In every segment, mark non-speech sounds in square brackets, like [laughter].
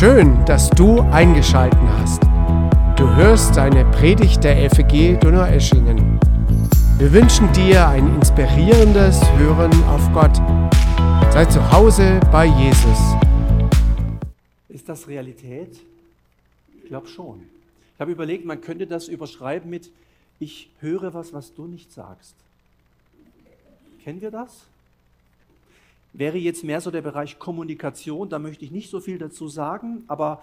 Schön, dass du eingeschalten hast. Du hörst eine Predigt der FEG Donaueschingen. Wir wünschen dir ein inspirierendes Hören auf Gott. Sei zu Hause bei Jesus. Ist das Realität? Ich glaube schon. Ich habe überlegt, man könnte das überschreiben mit Ich höre was, was du nicht sagst. Kennen wir das? Wäre jetzt mehr so der Bereich Kommunikation, da möchte ich nicht so viel dazu sagen, aber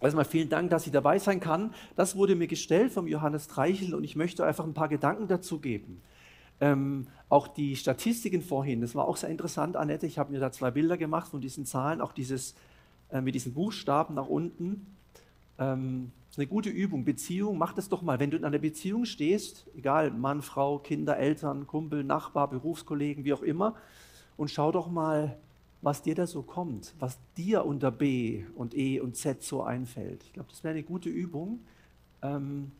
erstmal vielen Dank, dass ich dabei sein kann. Das wurde mir gestellt vom Johannes Treichel und ich möchte einfach ein paar Gedanken dazu geben. Ähm, auch die Statistiken vorhin, das war auch sehr interessant, Annette. Ich habe mir da zwei Bilder gemacht von diesen Zahlen, auch dieses äh, mit diesen Buchstaben nach unten. Ähm, ist eine gute Übung. Beziehung, mach das doch mal. Wenn du in einer Beziehung stehst, egal, Mann, Frau, Kinder, Eltern, Kumpel, Nachbar, Berufskollegen, wie auch immer, und schau doch mal, was dir da so kommt, was dir unter B und E und Z so einfällt. Ich glaube, das wäre eine gute Übung. Ähm,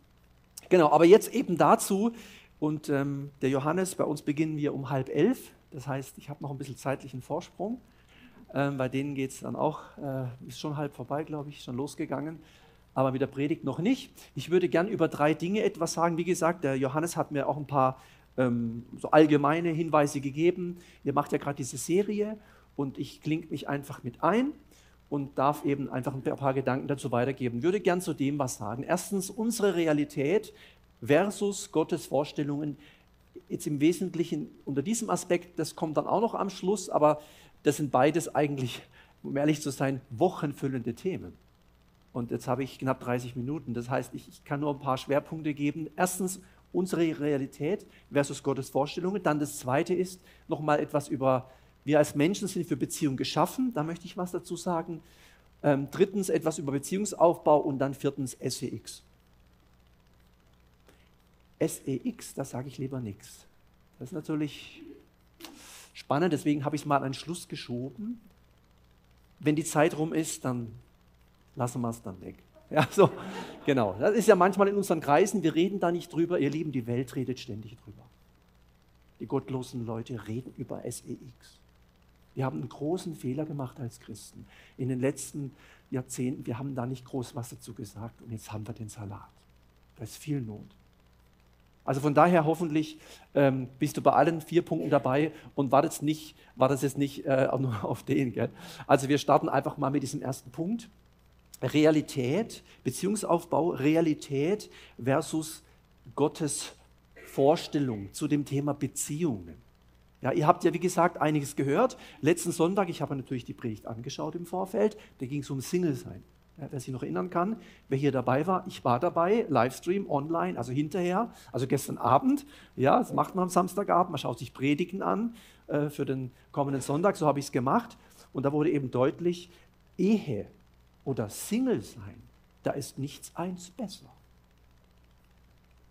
genau, aber jetzt eben dazu, und ähm, der Johannes, bei uns beginnen wir um halb elf, das heißt, ich habe noch ein bisschen zeitlichen Vorsprung. Ähm, bei denen geht es dann auch, äh, ist schon halb vorbei, glaube ich, schon losgegangen, aber mit der Predigt noch nicht. Ich würde gern über drei Dinge etwas sagen. Wie gesagt, der Johannes hat mir auch ein paar ähm, so allgemeine Hinweise gegeben. Ihr macht ja gerade diese Serie und ich klinge mich einfach mit ein und darf eben einfach ein paar Gedanken dazu weitergeben. Würde gern zu dem was sagen. Erstens unsere Realität versus Gottes Vorstellungen. Jetzt im Wesentlichen unter diesem Aspekt, das kommt dann auch noch am Schluss, aber das sind beides eigentlich, um ehrlich zu sein, wochenfüllende Themen. Und jetzt habe ich knapp 30 Minuten. Das heißt, ich, ich kann nur ein paar Schwerpunkte geben. Erstens unsere Realität versus Gottes Vorstellungen. Dann das Zweite ist nochmal etwas über, wir als Menschen sind für Beziehung geschaffen. Da möchte ich was dazu sagen. Ähm, drittens etwas über Beziehungsaufbau und dann viertens SEX. SEX, da sage ich lieber nichts. Das ist natürlich spannend, deswegen habe ich es mal an den Schluss geschoben. Wenn die Zeit rum ist, dann lassen wir es dann weg. Ja, so, genau. Das ist ja manchmal in unseren Kreisen, wir reden da nicht drüber. Ihr Lieben, die Welt redet ständig drüber. Die gottlosen Leute reden über SEX. Wir haben einen großen Fehler gemacht als Christen. In den letzten Jahrzehnten, wir haben da nicht groß was dazu gesagt und jetzt haben wir den Salat. Da ist viel Not. Also von daher hoffentlich ähm, bist du bei allen vier Punkten dabei und wartest nicht, wartest jetzt nicht äh, nur [laughs] auf den. Gell? Also wir starten einfach mal mit diesem ersten Punkt. Realität, Beziehungsaufbau, Realität versus Gottes Vorstellung zu dem Thema Beziehungen. Ja, ihr habt ja, wie gesagt, einiges gehört. Letzten Sonntag, ich habe natürlich die Predigt angeschaut im Vorfeld, da ging es um Single-Sein. Ja, wer sich noch erinnern kann, wer hier dabei war, ich war dabei, Livestream, online, also hinterher, also gestern Abend. Ja, das macht man am Samstagabend, man schaut sich Predigten an äh, für den kommenden Sonntag, so habe ich es gemacht. Und da wurde eben deutlich, Ehe oder Single sein, da ist nichts eins besser.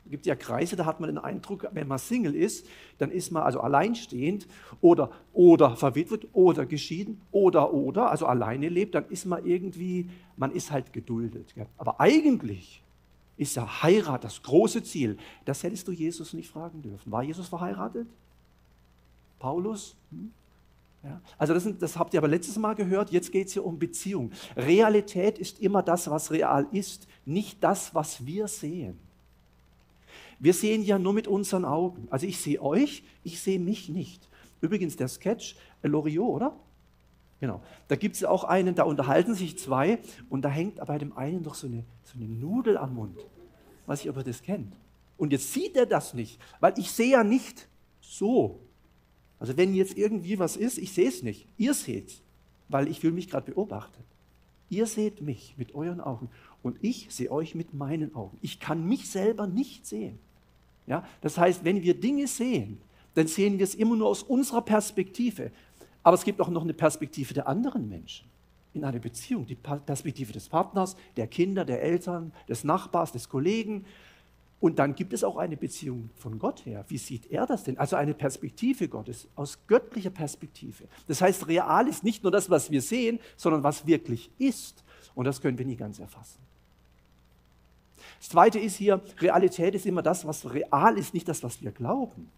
Es gibt ja Kreise, da hat man den Eindruck, wenn man Single ist, dann ist man also alleinstehend oder, oder verwitwet oder geschieden oder oder, also alleine lebt, dann ist man irgendwie, man ist halt geduldet. Aber eigentlich ist ja Heirat das große Ziel. Das hättest du Jesus nicht fragen dürfen. War Jesus verheiratet? Paulus? Hm? Ja, also das, sind, das, habt ihr aber letztes Mal gehört, jetzt geht es hier um Beziehung. Realität ist immer das, was real ist, nicht das, was wir sehen. Wir sehen ja nur mit unseren Augen. Also ich sehe euch, ich sehe mich nicht. Übrigens der Sketch, äh, Loriot, oder? Genau. Da gibt es auch einen, da unterhalten sich zwei und da hängt bei dem einen doch so eine, so eine Nudel am Mund. Weiß ich, ob ihr das kennt. Und jetzt sieht er das nicht, weil ich sehe ja nicht so. Also wenn jetzt irgendwie was ist, ich sehe es nicht. Ihr seht es, weil ich fühle mich gerade beobachtet. Ihr seht mich mit euren Augen und ich sehe euch mit meinen Augen. Ich kann mich selber nicht sehen. Ja? Das heißt, wenn wir Dinge sehen, dann sehen wir es immer nur aus unserer Perspektive. Aber es gibt auch noch eine Perspektive der anderen Menschen in einer Beziehung, die Perspektive des Partners, der Kinder, der Eltern, des Nachbars, des Kollegen. Und dann gibt es auch eine Beziehung von Gott her. Wie sieht er das denn? Also eine Perspektive Gottes, aus göttlicher Perspektive. Das heißt, real ist nicht nur das, was wir sehen, sondern was wirklich ist. Und das können wir nie ganz erfassen. Das Zweite ist hier, Realität ist immer das, was real ist, nicht das, was wir glauben.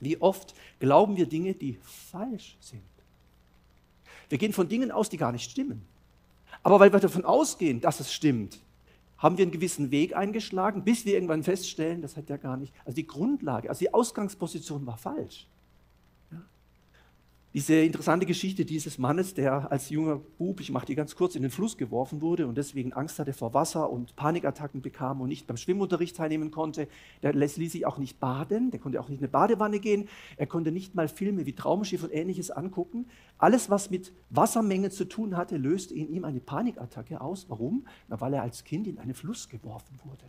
Wie oft glauben wir Dinge, die falsch sind? Wir gehen von Dingen aus, die gar nicht stimmen. Aber weil wir davon ausgehen, dass es stimmt, haben wir einen gewissen Weg eingeschlagen, bis wir irgendwann feststellen, das hat ja gar nicht, also die Grundlage, also die Ausgangsposition war falsch. Diese interessante Geschichte dieses Mannes, der als junger Bub, ich mache die ganz kurz, in den Fluss geworfen wurde und deswegen Angst hatte vor Wasser und Panikattacken bekam und nicht beim Schwimmunterricht teilnehmen konnte, der ließ sich auch nicht baden, der konnte auch nicht in eine Badewanne gehen, er konnte nicht mal Filme wie Traumschiff und ähnliches angucken. Alles, was mit Wassermengen zu tun hatte, löste in ihm eine Panikattacke aus. Warum? Na, weil er als Kind in einen Fluss geworfen wurde.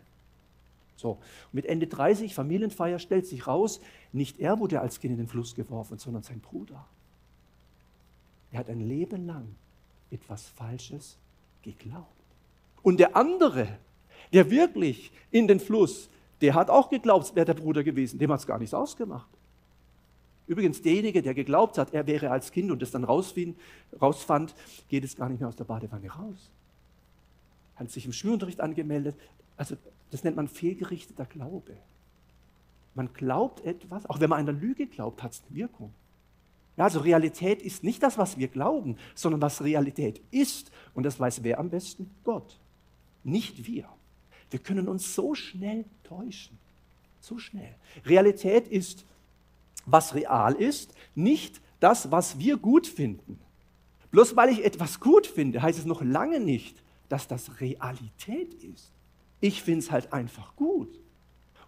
So, mit Ende 30, Familienfeier, stellt sich raus, nicht er wurde als Kind in den Fluss geworfen, sondern sein Bruder. Er hat ein Leben lang etwas Falsches geglaubt. Und der andere, der wirklich in den Fluss, der hat auch geglaubt, es wäre der Bruder gewesen. Dem hat es gar nichts ausgemacht. Übrigens, derjenige, der geglaubt hat, er wäre als Kind und das dann rausfand, geht es gar nicht mehr aus der Badewanne raus. Hat sich im Schulunterricht angemeldet. Also, das nennt man fehlgerichteter Glaube. Man glaubt etwas, auch wenn man einer Lüge glaubt, hat es eine Wirkung. Ja, also Realität ist nicht das, was wir glauben, sondern was Realität ist. Und das weiß wer am besten? Gott. Nicht wir. Wir können uns so schnell täuschen. So schnell. Realität ist, was real ist, nicht das, was wir gut finden. Bloß weil ich etwas gut finde, heißt es noch lange nicht, dass das Realität ist. Ich finde es halt einfach gut.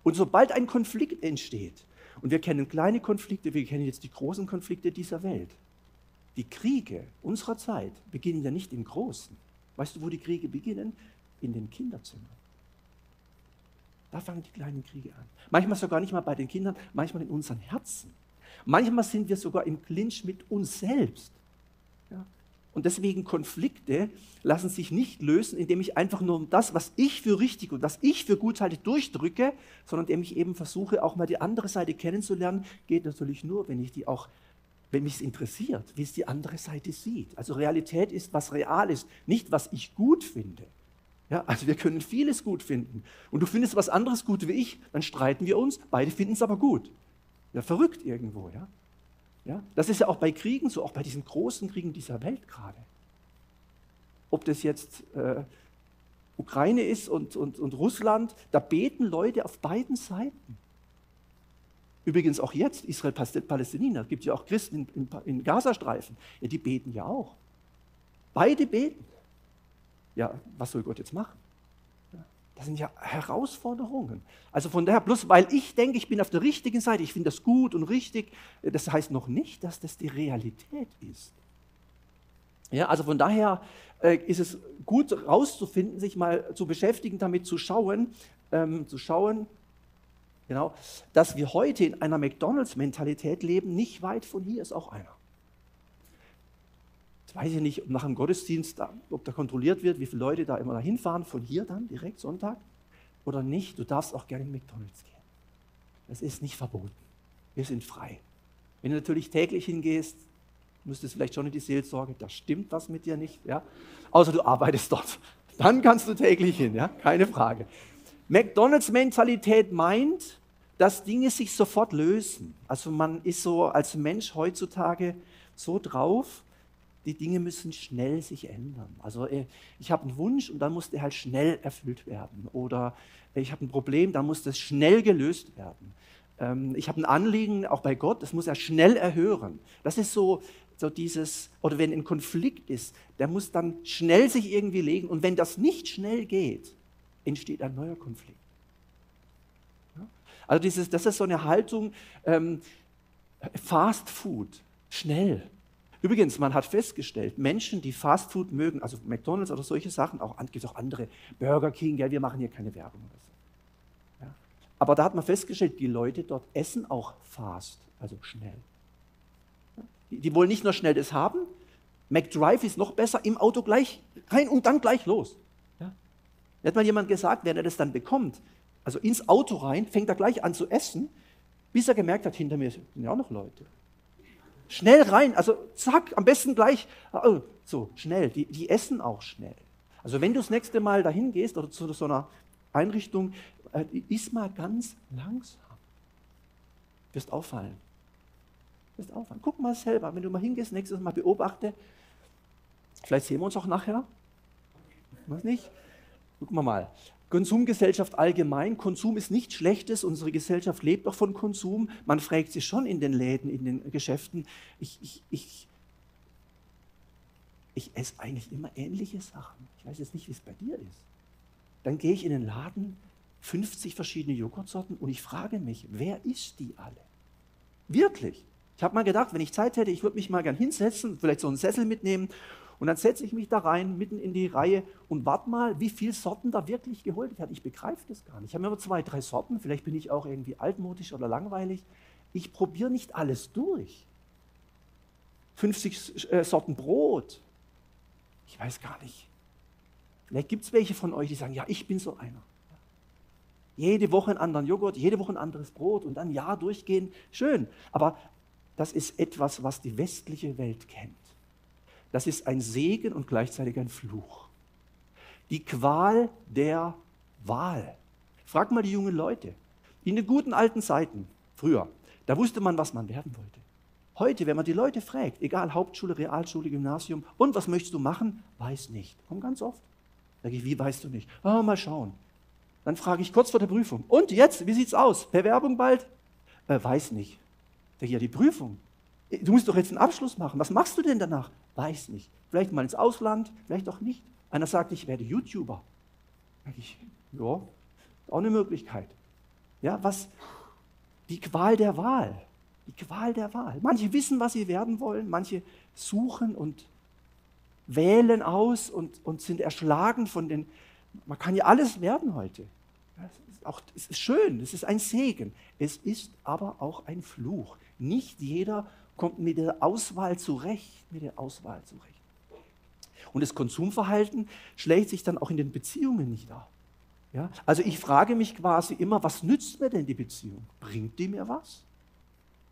Und sobald ein Konflikt entsteht, und wir kennen kleine Konflikte, wir kennen jetzt die großen Konflikte dieser Welt. Die Kriege unserer Zeit beginnen ja nicht im Großen. Weißt du, wo die Kriege beginnen? In den Kinderzimmern. Da fangen die kleinen Kriege an. Manchmal sogar nicht mal bei den Kindern, manchmal in unseren Herzen. Manchmal sind wir sogar im Clinch mit uns selbst. Und deswegen Konflikte lassen sich nicht lösen, indem ich einfach nur das, was ich für richtig und was ich für gut halte, durchdrücke, sondern indem ich eben versuche, auch mal die andere Seite kennenzulernen. Geht natürlich nur, wenn ich die auch, wenn mich es interessiert, wie es die andere Seite sieht. Also Realität ist, was real ist, nicht was ich gut finde. Ja, also wir können vieles gut finden. Und du findest was anderes gut wie ich, dann streiten wir uns, beide finden es aber gut. Ja, verrückt irgendwo, ja. Ja? Das ist ja auch bei Kriegen so, auch bei diesen großen Kriegen dieser Welt gerade. Ob das jetzt äh, Ukraine ist und, und, und Russland, da beten Leute auf beiden Seiten. Übrigens auch jetzt, Israel-Palästina, gibt ja auch Christen in, in, in Gazastreifen, ja, die beten ja auch. Beide beten. Ja, was soll Gott jetzt machen? Das sind ja Herausforderungen. Also von daher, bloß weil ich denke, ich bin auf der richtigen Seite, ich finde das gut und richtig, das heißt noch nicht, dass das die Realität ist. Ja, also von daher äh, ist es gut herauszufinden, sich mal zu beschäftigen, damit zu schauen, ähm, zu schauen, genau, dass wir heute in einer McDonalds-Mentalität leben. Nicht weit von hier ist auch einer. Weiß ich nicht, nach dem Gottesdienst, ob da kontrolliert wird, wie viele Leute da immer dahin fahren, von hier dann direkt Sonntag oder nicht. Du darfst auch gerne in McDonalds gehen. Das ist nicht verboten. Wir sind frei. Wenn du natürlich täglich hingehst, müsstest du vielleicht schon in die Seelsorge, da stimmt was mit dir nicht, ja? außer du arbeitest dort. Dann kannst du täglich hin, ja? keine Frage. McDonalds-Mentalität meint, dass Dinge sich sofort lösen. Also man ist so als Mensch heutzutage so drauf, die Dinge müssen schnell sich ändern. Also äh, ich habe einen Wunsch und dann muss der halt schnell erfüllt werden. Oder äh, ich habe ein Problem, dann muss das schnell gelöst werden. Ähm, ich habe ein Anliegen, auch bei Gott, das muss er schnell erhören. Das ist so, so dieses, oder wenn ein Konflikt ist, der muss dann schnell sich irgendwie legen. Und wenn das nicht schnell geht, entsteht ein neuer Konflikt. Also dieses, das ist so eine Haltung, ähm, Fast Food, schnell. Übrigens, man hat festgestellt, Menschen, die Fastfood mögen, also McDonalds oder solche Sachen, auch gibt es auch andere, Burger King, gell, wir machen hier keine Werbung oder so. Ja. Aber da hat man festgestellt, die Leute dort essen auch fast, also schnell. Ja. Die, die, wollen nicht nur schnell das haben, McDrive ist noch besser, im Auto gleich rein und dann gleich los. Ja. Hat mal jemand gesagt, wenn er das dann bekommt, also ins Auto rein, fängt er gleich an zu essen, bis er gemerkt hat, hinter mir sind ja auch noch Leute. Schnell rein, also zack, am besten gleich, oh, so schnell, die, die essen auch schnell. Also wenn du das nächste Mal dahin gehst oder zu so einer Einrichtung, äh, iss mal ganz langsam. Wirst auffallen. Wirst auffallen. Guck mal selber, wenn du mal hingehst, nächstes Mal beobachte, vielleicht sehen wir uns auch nachher, Was nicht? Gucken wir mal. Konsumgesellschaft allgemein. Konsum ist nichts Schlechtes. Unsere Gesellschaft lebt doch von Konsum. Man fragt sich schon in den Läden, in den Geschäften. Ich, ich, ich, ich esse eigentlich immer ähnliche Sachen. Ich weiß jetzt nicht, wie es bei dir ist. Dann gehe ich in den Laden, 50 verschiedene Joghurtsorten und ich frage mich, wer isst die alle? Wirklich. Ich habe mal gedacht, wenn ich Zeit hätte, ich würde mich mal gern hinsetzen, vielleicht so einen Sessel mitnehmen und dann setze ich mich da rein, mitten in die Reihe und warte mal, wie viele Sorten da wirklich geholt werden. Ich begreife das gar nicht. Ich habe immer zwei, drei Sorten, vielleicht bin ich auch irgendwie altmodisch oder langweilig. Ich probiere nicht alles durch. 50 äh, Sorten Brot. Ich weiß gar nicht. Vielleicht gibt es welche von euch, die sagen, ja, ich bin so einer. Jede Woche einen anderen Joghurt, jede Woche ein anderes Brot und dann Jahr durchgehen. Schön. Aber das ist etwas, was die westliche Welt kennt. Das ist ein Segen und gleichzeitig ein Fluch. Die Qual der Wahl. Frag mal die jungen Leute. In den guten alten Zeiten, früher, da wusste man, was man werden wollte. Heute, wenn man die Leute fragt, egal Hauptschule, Realschule, Gymnasium, und was möchtest du machen? Weiß nicht. Kommt ganz oft. Sag ich, wie weißt du nicht? Oh, mal schauen. Dann frage ich kurz vor der Prüfung. Und jetzt, wie sieht's aus? Bewerbung bald? Äh, weiß nicht. Sag ich, ja, die Prüfung. Du musst doch jetzt einen Abschluss machen. Was machst du denn danach? Weiß nicht. Vielleicht mal ins Ausland, vielleicht auch nicht. Einer sagt, ich werde YouTuber. Sag ich, ja, auch eine Möglichkeit. Ja, was? Die Qual der Wahl. Die Qual der Wahl. Manche wissen, was sie werden wollen, manche suchen und wählen aus und, und sind erschlagen von den. Man kann ja alles werden heute. Es ist, auch, es ist schön, es ist ein Segen. Es ist aber auch ein Fluch. Nicht jeder kommt mit der Auswahl zurecht, mit der Auswahl zurecht. Und das Konsumverhalten schlägt sich dann auch in den Beziehungen nicht ab. Ja? Also ich frage mich quasi immer, was nützt mir denn die Beziehung? Bringt die mir was?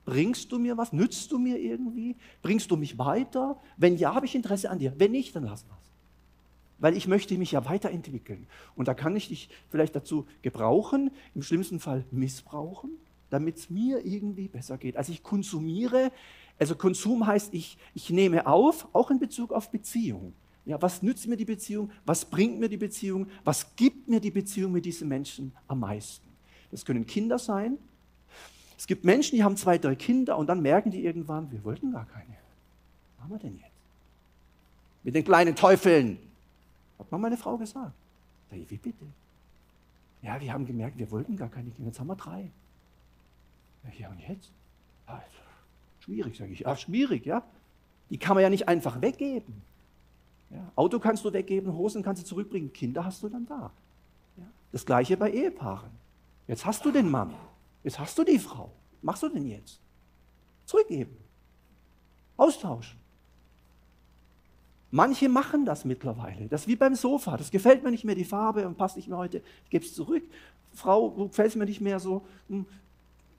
Bringst du mir was? Nützt du mir irgendwie? Bringst du mich weiter? Wenn ja, habe ich Interesse an dir. Wenn nicht, dann lass was. Weil ich möchte mich ja weiterentwickeln. Und da kann ich dich vielleicht dazu gebrauchen, im schlimmsten Fall missbrauchen damit es mir irgendwie besser geht. Also ich konsumiere, also Konsum heißt, ich, ich nehme auf, auch in Bezug auf Beziehung. Ja, was nützt mir die Beziehung? Was bringt mir die Beziehung? Was gibt mir die Beziehung mit diesen Menschen am meisten? Das können Kinder sein. Es gibt Menschen, die haben zwei, drei Kinder und dann merken die irgendwann, wir wollten gar keine. Was haben wir denn jetzt? Mit den kleinen Teufeln. Hat mal meine Frau gesagt. Sag ich, wie bitte? Ja, wir haben gemerkt, wir wollten gar keine Kinder. Jetzt haben wir drei. Ja, und jetzt? Ja, schwierig, sage ich. Ja, schwierig, ja. Die kann man ja nicht einfach weggeben. Ja, Auto kannst du weggeben, Hosen kannst du zurückbringen, Kinder hast du dann da. Ja, das gleiche bei Ehepaaren. Jetzt hast du den Mann, jetzt hast du die Frau. Was machst du denn jetzt? Zurückgeben. Austauschen. Manche machen das mittlerweile. Das ist wie beim Sofa. Das gefällt mir nicht mehr, die Farbe und passt nicht mehr heute. Es zurück. Frau, du gefällst mir nicht mehr so.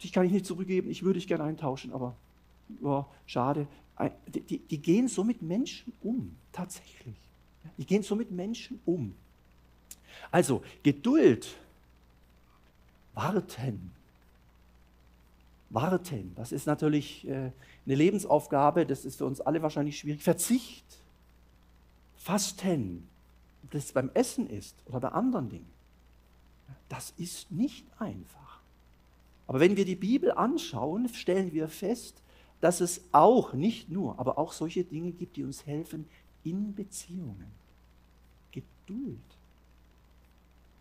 Dich kann ich nicht zurückgeben, ich würde dich gerne eintauschen, aber oh, schade. Die, die, die, gehen so mit Menschen um, tatsächlich. Die gehen so mit Menschen um. Also Geduld, warten. Warten, das ist natürlich äh, eine Lebensaufgabe, das ist für uns alle wahrscheinlich schwierig. Verzicht, Fasten, ob das beim Essen ist oder bei anderen Dingen. Das ist nicht einfach. Aber wenn wir die Bibel anschauen, stellen wir fest, dass es auch, nicht nur, aber auch solche Dinge gibt, die uns helfen in Beziehungen. Geduld.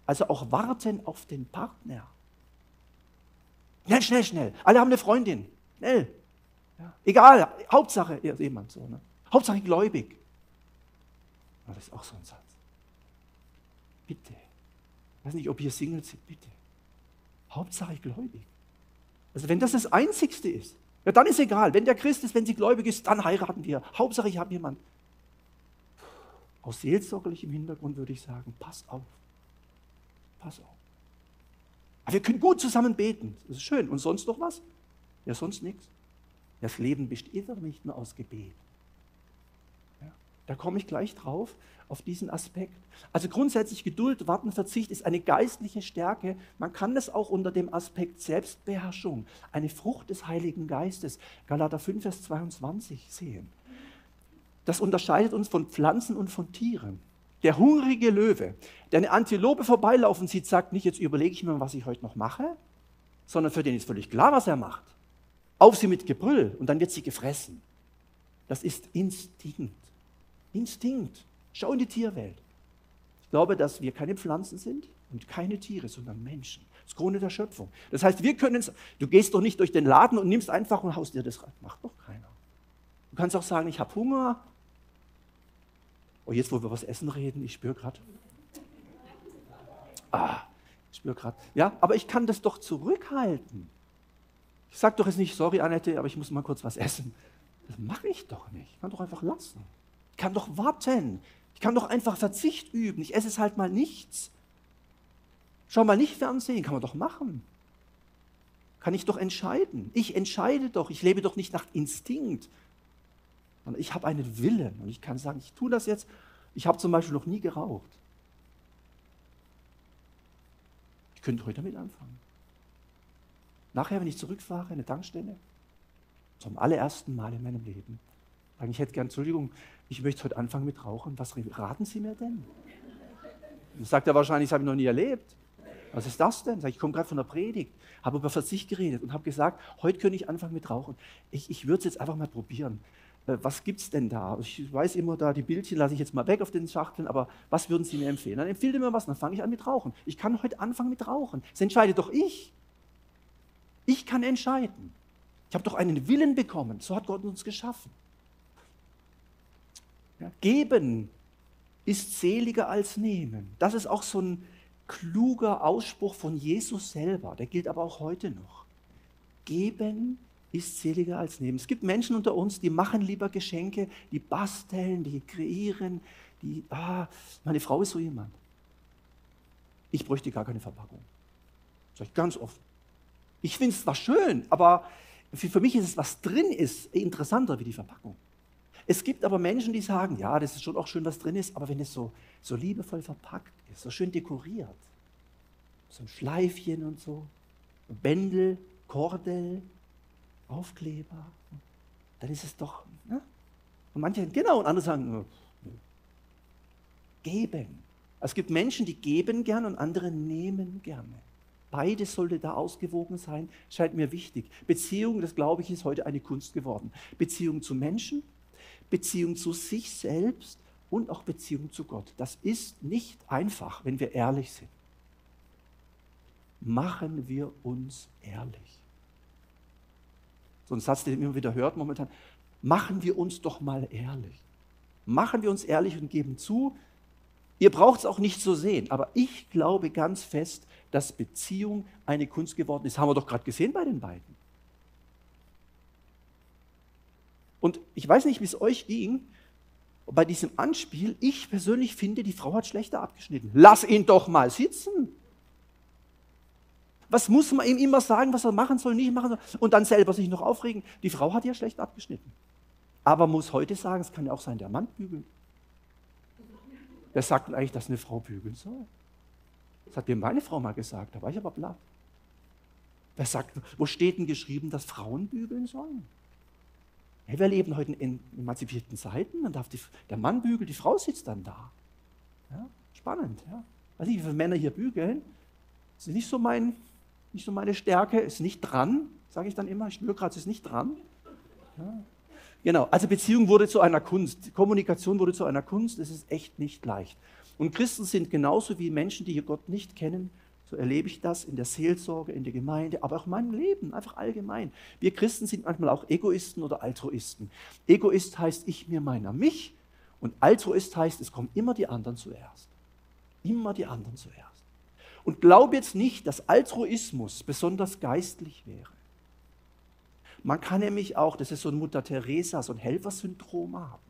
Also auch warten auf den Partner. Schnell, schnell, schnell. Alle haben eine Freundin. Schnell. Ja. Egal, Hauptsache, jemand so. Ne? Hauptsache gläubig. Aber das ist auch so ein Satz. Bitte. Ich weiß nicht, ob ihr Singles sind, bitte. Hauptsache gläubig. Also wenn das das Einzigste ist, ja, dann ist egal. Wenn der Christ ist, wenn sie gläubig ist, dann heiraten wir. Hauptsache, ich habe jemanden. Aus seelsorgerlichem Hintergrund würde ich sagen, pass auf. Pass auf. Aber wir können gut zusammen beten. Das ist schön. Und sonst noch was? Ja, sonst nichts. Das Leben besteht doch nicht nur aus Gebet. Da komme ich gleich drauf auf diesen Aspekt. Also grundsätzlich Geduld, Warten, Verzicht ist eine geistliche Stärke. Man kann das auch unter dem Aspekt Selbstbeherrschung, eine Frucht des Heiligen Geistes, Galater 5, Vers 22 sehen. Das unterscheidet uns von Pflanzen und von Tieren. Der hungrige Löwe, der eine Antilope vorbeilaufen sieht, sagt nicht, jetzt überlege ich mir, was ich heute noch mache, sondern für den ist völlig klar, was er macht. Auf sie mit Gebrüll und dann wird sie gefressen. Das ist Instinkt. Instinkt. Schau in die Tierwelt. Ich glaube, dass wir keine Pflanzen sind und keine Tiere, sondern Menschen. Das Krone der Schöpfung. Das heißt, wir können es, du gehst doch nicht durch den Laden und nimmst einfach und haust dir das rein. Macht doch keiner. Du kannst auch sagen, ich habe Hunger. Oh, jetzt, wo wir was essen reden, ich spüre gerade. Ah, ich spüre gerade. Ja, aber ich kann das doch zurückhalten. Ich sage doch jetzt nicht, sorry Annette, aber ich muss mal kurz was essen. Das mache ich doch nicht. Ich kann doch einfach lassen. Ich kann doch warten. Ich kann doch einfach Verzicht üben. Ich esse es halt mal nichts. Schau mal nicht Fernsehen, kann man doch machen. Kann ich doch entscheiden. Ich entscheide doch. Ich lebe doch nicht nach Instinkt. Sondern ich habe einen Willen und ich kann sagen, ich tue das jetzt. Ich habe zum Beispiel noch nie geraucht. Ich könnte heute damit anfangen. Nachher, wenn ich zurückfahre, eine Tankstelle, zum allerersten Mal in meinem Leben, ich hätte gern, Entschuldigung, ich möchte heute anfangen mit Rauchen. Was raten Sie mir denn? Dann sagt er wahrscheinlich, das habe ich noch nie erlebt. Was ist das denn? Sag, ich komme gerade von der Predigt, habe über Verzicht geredet und habe gesagt, heute könnte ich anfangen mit Rauchen. Ich, ich würde es jetzt einfach mal probieren. Äh, was gibt es denn da? Ich weiß immer da, die Bildchen lasse ich jetzt mal weg auf den Schachteln, aber was würden Sie mir empfehlen? Dann empfiehlt er mir was, dann fange ich an mit Rauchen. Ich kann heute anfangen mit Rauchen. Das entscheide doch ich. Ich kann entscheiden. Ich habe doch einen Willen bekommen. So hat Gott uns geschaffen. Ja, geben ist seliger als nehmen. Das ist auch so ein kluger Ausspruch von Jesus selber. Der gilt aber auch heute noch. Geben ist seliger als nehmen. Es gibt Menschen unter uns, die machen lieber Geschenke, die basteln, die kreieren, die, ah, meine Frau ist so jemand. Ich bräuchte gar keine Verpackung. Sag ich ganz oft. Ich finde es zwar schön, aber für, für mich ist es, was drin ist, interessanter wie die Verpackung. Es gibt aber Menschen, die sagen, ja, das ist schon auch schön, was drin ist, aber wenn es so, so liebevoll verpackt ist, so schön dekoriert, so ein Schleifchen und so, Bändel, Kordel, Aufkleber, dann ist es doch, ne? Und manche, genau, und andere sagen, geben. Es gibt Menschen, die geben gern und andere nehmen gerne. Beides sollte da ausgewogen sein, scheint mir wichtig. Beziehung, das glaube ich, ist heute eine Kunst geworden. Beziehung zu Menschen, Beziehung zu sich selbst und auch Beziehung zu Gott. Das ist nicht einfach, wenn wir ehrlich sind. Machen wir uns ehrlich. So ein Satz, den man immer wieder hört momentan. Machen wir uns doch mal ehrlich. Machen wir uns ehrlich und geben zu, Ihr braucht es auch nicht so sehen, aber ich glaube ganz fest, dass Beziehung eine Kunst geworden ist. Haben wir doch gerade gesehen bei den beiden. Und ich weiß nicht, wie es euch ging bei diesem Anspiel. Ich persönlich finde, die Frau hat schlechter abgeschnitten. Lass ihn doch mal sitzen. Was muss man ihm immer sagen, was er machen soll, nicht machen soll und dann selber sich noch aufregen? Die Frau hat ja schlecht abgeschnitten. Aber muss heute sagen, es kann ja auch sein, der Mann bügelt. Wer sagt eigentlich, dass eine Frau bügeln soll? Das hat mir meine Frau mal gesagt, da war ich aber platt. Wer sagt, wo steht denn geschrieben, dass Frauen bügeln sollen? Hey, wir leben heute in emanzipierten Zeiten, dann darf die, der Mann bügeln, die Frau sitzt dann da. Ja, spannend, ja. Weiß nicht, wie viele Männer hier bügeln. Das ist nicht so, mein, nicht so meine Stärke, ist nicht dran, sage ich dann immer. Ich spüre gerade, ist nicht dran. Ja. Genau, also Beziehung wurde zu einer Kunst, Kommunikation wurde zu einer Kunst, es ist echt nicht leicht. Und Christen sind genauso wie Menschen, die hier Gott nicht kennen, so erlebe ich das in der Seelsorge, in der Gemeinde, aber auch in meinem Leben, einfach allgemein. Wir Christen sind manchmal auch Egoisten oder Altruisten. Egoist heißt ich, mir, meiner, mich. Und Altruist heißt, es kommen immer die anderen zuerst. Immer die anderen zuerst. Und glaube jetzt nicht, dass Altruismus besonders geistlich wäre. Man kann nämlich auch, das ist so ein Mutter Teresa, so ein Helfersyndrom haben.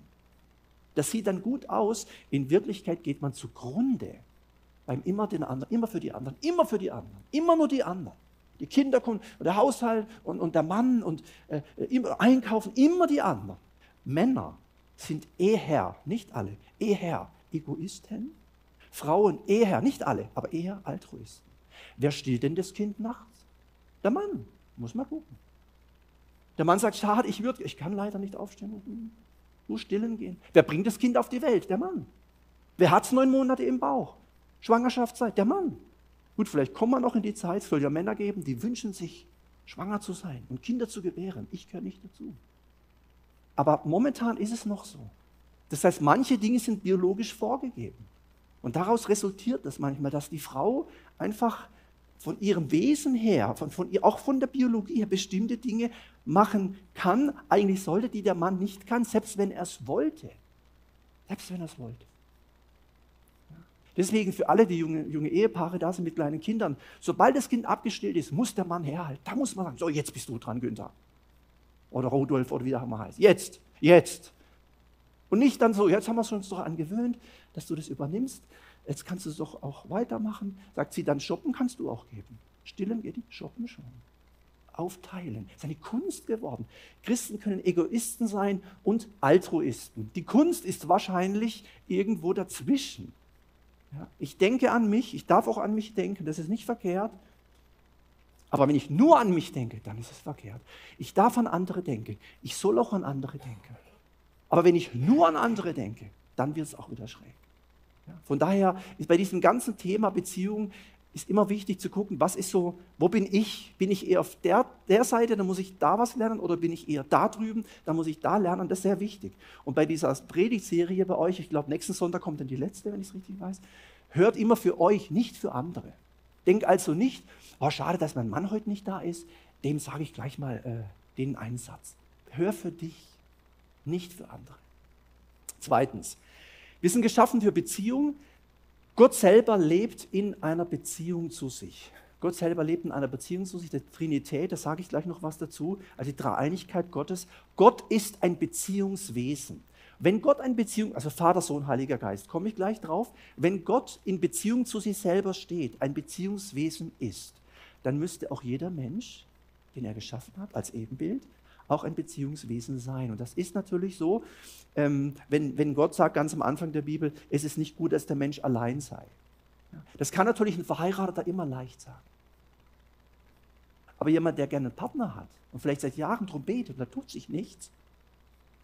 Das sieht dann gut aus, in Wirklichkeit geht man zugrunde beim immer den anderen, immer für die anderen, immer für die anderen, immer nur die anderen. Die Kinder kommen, der Haushalt und, und der Mann und äh, immer einkaufen, immer die anderen. Männer sind eher, nicht alle, eher Egoisten. Frauen eher, nicht alle, aber eher Altruisten. Wer stillt denn das Kind nachts? Der Mann. Muss man gucken. Der Mann sagt, schade, ich, würd, ich kann leider nicht aufstehen und nur stillen gehen. Wer bringt das Kind auf die Welt? Der Mann. Wer hat es neun Monate im Bauch? Schwangerschaftszeit, der Mann. Gut, vielleicht kommen wir noch in die Zeit, es soll ja Männer geben, die wünschen sich, schwanger zu sein und Kinder zu gebären. Ich gehöre nicht dazu. Aber momentan ist es noch so. Das heißt, manche Dinge sind biologisch vorgegeben. Und daraus resultiert das manchmal, dass die Frau einfach von ihrem Wesen her, von, von ihr, auch von der Biologie her, bestimmte Dinge machen kann. Eigentlich sollte, die der Mann nicht kann, selbst wenn er es wollte. Selbst wenn er es wollte. Deswegen für alle, die junge, junge Ehepaare da sind mit kleinen Kindern, sobald das Kind abgestillt ist, muss der Mann herhalten. Da muss man sagen, so jetzt bist du dran, Günther. Oder Rudolf oder wie der Hammer heißt. Jetzt, jetzt. Und nicht dann so, jetzt haben wir es uns doch angewöhnt, dass du das übernimmst. Jetzt kannst du es doch auch weitermachen. Sagt sie, dann shoppen kannst du auch geben. Stillen geht die, shoppen schon. Aufteilen. Das ist eine Kunst geworden. Christen können Egoisten sein und Altruisten. Die Kunst ist wahrscheinlich irgendwo dazwischen. Ja, ich denke an mich, ich darf auch an mich denken, das ist nicht verkehrt. Aber wenn ich nur an mich denke, dann ist es verkehrt. Ich darf an andere denken. Ich soll auch an andere denken. Aber wenn ich nur an andere denke, dann wird es auch wieder schräg. Ja, von daher ist bei diesem ganzen Thema Beziehung ist immer wichtig zu gucken, was ist so, wo bin ich? Bin ich eher auf der, der Seite, dann muss ich da was lernen, oder bin ich eher da drüben, dann muss ich da lernen. Das ist sehr wichtig. Und bei dieser Predigtserie bei euch, ich glaube, nächsten Sonntag kommt dann die letzte, wenn ich es richtig weiß, hört immer für euch, nicht für andere. Denkt also nicht, oh, schade, dass mein Mann heute nicht da ist, dem sage ich gleich mal äh, den einen Satz. Hör für dich, nicht für andere. Zweitens, wir sind geschaffen für Beziehung. Gott selber lebt in einer Beziehung zu sich. Gott selber lebt in einer Beziehung zu sich, der Trinität, da sage ich gleich noch was dazu, also die Dreieinigkeit Gottes. Gott ist ein Beziehungswesen. Wenn Gott ein Beziehung, also Vater, Sohn, Heiliger Geist, komme ich gleich drauf, wenn Gott in Beziehung zu sich selber steht, ein Beziehungswesen ist, dann müsste auch jeder Mensch, den er geschaffen hat, als Ebenbild, auch ein Beziehungswesen sein. Und das ist natürlich so, ähm, wenn, wenn Gott sagt ganz am Anfang der Bibel, es ist nicht gut, dass der Mensch allein sei. Das kann natürlich ein Verheirateter immer leicht sagen. Aber jemand, der gerne einen Partner hat und vielleicht seit Jahren darum betet und da tut sich nichts,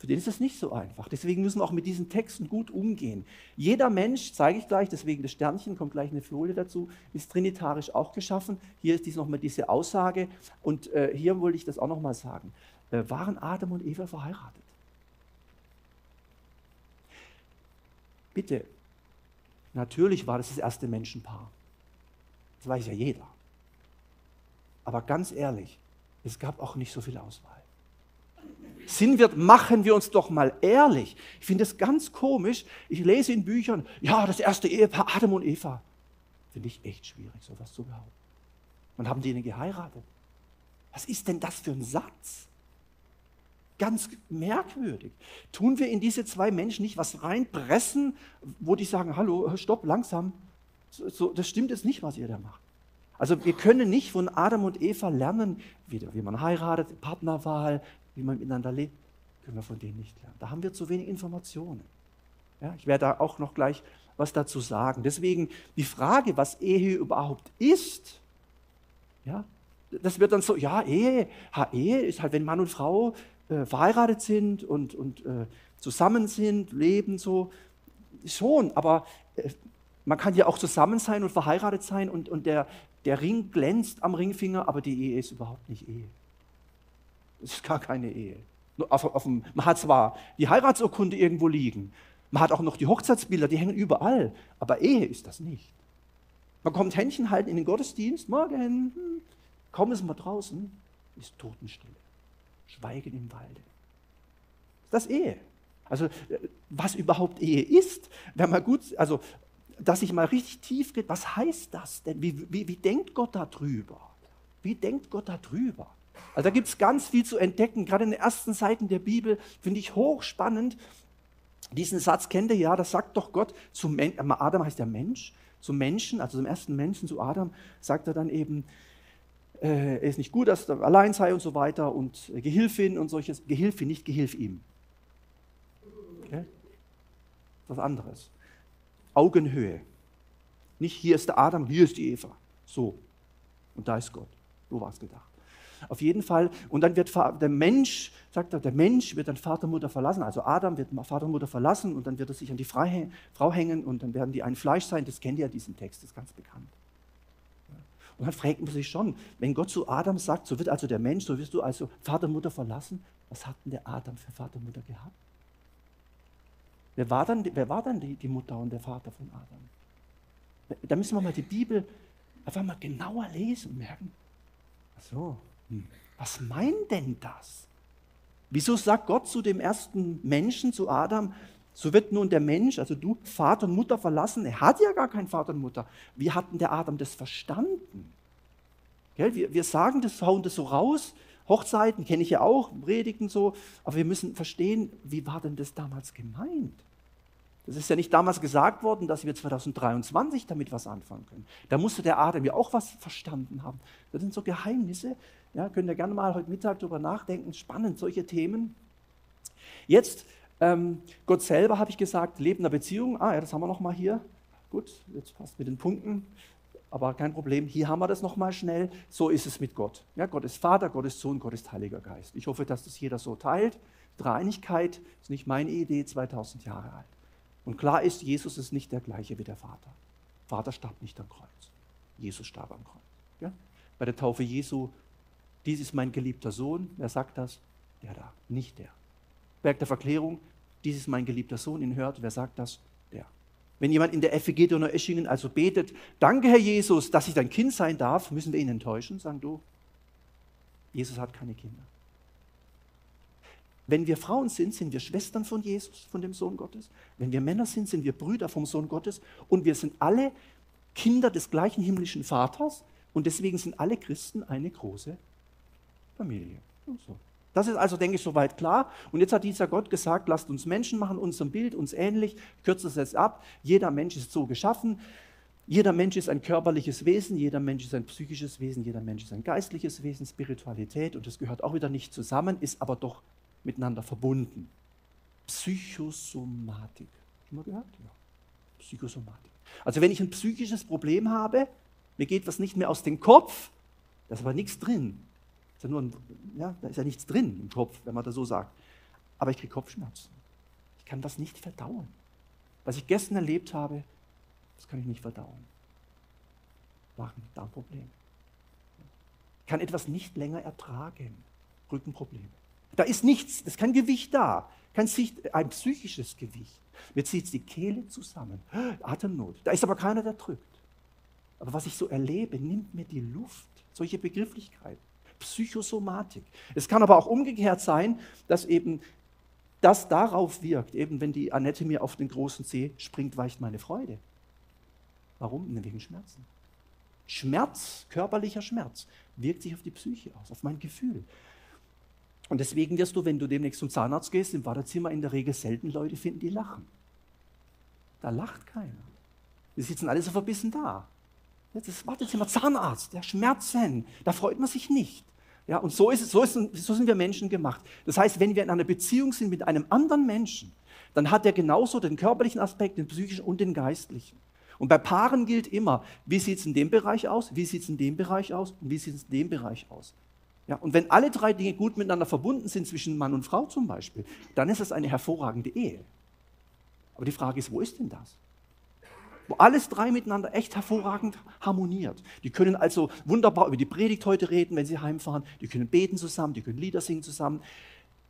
für den ist es nicht so einfach. Deswegen müssen wir auch mit diesen Texten gut umgehen. Jeder Mensch, zeige ich gleich, deswegen das Sternchen, kommt gleich eine Folie dazu, ist trinitarisch auch geschaffen. Hier ist dies nochmal diese Aussage. Und äh, hier wollte ich das auch nochmal sagen. Äh, waren Adam und Eva verheiratet? Bitte, natürlich war das das erste Menschenpaar. Das weiß ja jeder. Aber ganz ehrlich, es gab auch nicht so viel Auswahl sind wir, machen wir uns doch mal ehrlich. Ich finde es ganz komisch. Ich lese in Büchern, ja, das erste Ehepaar Adam und Eva. Finde ich echt schwierig, sowas zu behaupten. Wann haben die denn geheiratet? Was ist denn das für ein Satz? Ganz merkwürdig. Tun wir in diese zwei Menschen nicht was reinpressen, wo die sagen, hallo, stopp, langsam. So, so, das stimmt jetzt nicht, was ihr da macht. Also wir können nicht von Adam und Eva lernen, wie, wie man heiratet, Partnerwahl, wie man miteinander lebt, können wir von denen nicht lernen. Da haben wir zu wenig Informationen. Ja, ich werde da auch noch gleich was dazu sagen. Deswegen die Frage, was Ehe überhaupt ist, ja, das wird dann so, ja, Ehe, ha, Ehe ist halt, wenn Mann und Frau äh, verheiratet sind und, und äh, zusammen sind, leben so, schon, aber äh, man kann ja auch zusammen sein und verheiratet sein und, und der, der Ring glänzt am Ringfinger, aber die Ehe ist überhaupt nicht Ehe. Es ist gar keine Ehe. Auf, auf dem, man hat zwar die Heiratsurkunde irgendwo liegen, man hat auch noch die Hochzeitsbilder, die hängen überall, aber Ehe ist das nicht. Man kommt Händchen halten in den Gottesdienst, morgen, hm, kaum ist man draußen, ist Totenstille. Schweigen im Walde. Das ist Ehe. Also, was überhaupt Ehe ist, wenn man gut, also, dass ich mal richtig tief geht, was heißt das denn? Wie, wie, wie denkt Gott darüber? Wie denkt Gott darüber? Also da gibt es ganz viel zu entdecken. Gerade in den ersten Seiten der Bibel finde ich hochspannend. Diesen Satz kennt ihr ja, das sagt doch Gott Men Adam heißt ja Mensch, zum Menschen, also zum ersten Menschen, zu Adam, sagt er dann eben, äh, er ist nicht gut, dass er allein sei und so weiter und äh, Gehilfin und solches. Gehilfin, nicht Gehilf ihm. Okay? Was anderes. Augenhöhe. Nicht hier ist der Adam, hier ist die Eva. So. Und da ist Gott. So war es gedacht. Auf jeden Fall. Und dann wird der Mensch, sagt er, der Mensch wird dann Vater und Mutter verlassen. Also Adam wird Vater und Mutter verlassen und dann wird er sich an die Frau hängen und dann werden die ein Fleisch sein. Das kennt ihr ja diesen Text, das ist ganz bekannt. Und dann fragt man sich schon, wenn Gott zu Adam sagt, so wird also der Mensch, so wirst du also Vater und Mutter verlassen, was hat denn der Adam für Vater und Mutter gehabt? Wer war dann, wer war dann die, die Mutter und der Vater von Adam? Da müssen wir mal die Bibel einfach mal genauer lesen und merken, ach so, hm, was meint denn das? Wieso sagt Gott zu dem ersten Menschen, zu Adam, so wird nun der Mensch, also du, Vater und Mutter verlassen? Er hat ja gar keinen Vater und Mutter. Wie hat denn der Adam das verstanden? Gell? Wir, wir sagen das, hauen das so raus. Hochzeiten kenne ich ja auch, Predigten so. Aber wir müssen verstehen, wie war denn das damals gemeint? Das ist ja nicht damals gesagt worden, dass wir 2023 damit was anfangen können. Da musste der Adam ja auch was verstanden haben. Das sind so Geheimnisse. Ja, könnt ihr gerne mal heute Mittag darüber nachdenken. Spannend, solche Themen. Jetzt, ähm, Gott selber, habe ich gesagt, lebender Beziehung. Ah, ja, das haben wir nochmal hier. Gut, jetzt passt mit den Punkten. Aber kein Problem, hier haben wir das nochmal schnell. So ist es mit Gott. Ja, Gott ist Vater, Gott ist Sohn, Gott ist Heiliger Geist. Ich hoffe, dass das jeder so teilt. Dreieinigkeit ist nicht meine Idee, 2000 Jahre alt. Und klar ist, Jesus ist nicht der gleiche wie der Vater. Vater starb nicht am Kreuz. Jesus starb am Kreuz. Ja? Bei der Taufe Jesu, dies ist mein geliebter Sohn. Wer sagt das? Der da, nicht der. Berg der Verklärung, dies ist mein geliebter Sohn, ihn hört. Wer sagt das? Der. Wenn jemand in der FEG Donau-Eschingen also betet, danke Herr Jesus, dass ich dein Kind sein darf, müssen wir ihn enttäuschen, sagen du, Jesus hat keine Kinder. Wenn wir Frauen sind, sind wir Schwestern von Jesus, von dem Sohn Gottes. Wenn wir Männer sind, sind wir Brüder vom Sohn Gottes. Und wir sind alle Kinder des gleichen himmlischen Vaters. Und deswegen sind alle Christen eine große Familie. So. Das ist also, denke ich, soweit klar. Und jetzt hat dieser Gott gesagt, lasst uns Menschen machen, unserem Bild, uns ähnlich. Ich kürze es jetzt ab. Jeder Mensch ist so geschaffen. Jeder Mensch ist ein körperliches Wesen, jeder Mensch ist ein psychisches Wesen, jeder Mensch ist ein geistliches Wesen, Spiritualität. Und das gehört auch wieder nicht zusammen, ist aber doch miteinander verbunden. Psychosomatik. Schon mal gehört? Ja. Psychosomatik. Also wenn ich ein psychisches Problem habe, mir geht was nicht mehr aus dem Kopf, da ist aber nichts drin. Ist ja nur ein, ja, da ist ja nichts drin im Kopf, wenn man das so sagt. Aber ich kriege Kopfschmerzen. Ich kann das nicht verdauen. Was ich gestern erlebt habe, das kann ich nicht verdauen. War ein Darmproblem. Ich kann etwas nicht länger ertragen. Rückenprobleme. Da ist nichts, das ist kein Gewicht da, kein, ein psychisches Gewicht. Mir zieht die Kehle zusammen, Atemnot. Da ist aber keiner, der drückt. Aber was ich so erlebe, nimmt mir die Luft. Solche Begrifflichkeiten. Psychosomatik. Es kann aber auch umgekehrt sein, dass eben das darauf wirkt, eben wenn die Annette mir auf den großen See springt, weicht meine Freude. Warum? Wegen Schmerzen. Schmerz, körperlicher Schmerz, wirkt sich auf die Psyche aus, auf mein Gefühl. Und deswegen wirst du, wenn du demnächst zum Zahnarzt gehst, im Wartezimmer in der Regel selten Leute finden, die lachen. Da lacht keiner. Die sitzen alle so verbissen da. Das Wartezimmer Zahnarzt, der Schmerzen, da freut man sich nicht. Ja, und so, ist so, ist, so sind wir Menschen gemacht. Das heißt, wenn wir in einer Beziehung sind mit einem anderen Menschen, dann hat er genauso den körperlichen Aspekt, den psychischen und den geistlichen. Und bei Paaren gilt immer, wie sieht es in dem Bereich aus, wie sieht es in dem Bereich aus und wie sieht es in dem Bereich aus. Ja, und wenn alle drei Dinge gut miteinander verbunden sind, zwischen Mann und Frau zum Beispiel, dann ist das eine hervorragende Ehe. Aber die Frage ist, wo ist denn das? Wo alles drei miteinander echt hervorragend harmoniert. Die können also wunderbar über die Predigt heute reden, wenn sie heimfahren. Die können beten zusammen, die können Lieder singen zusammen.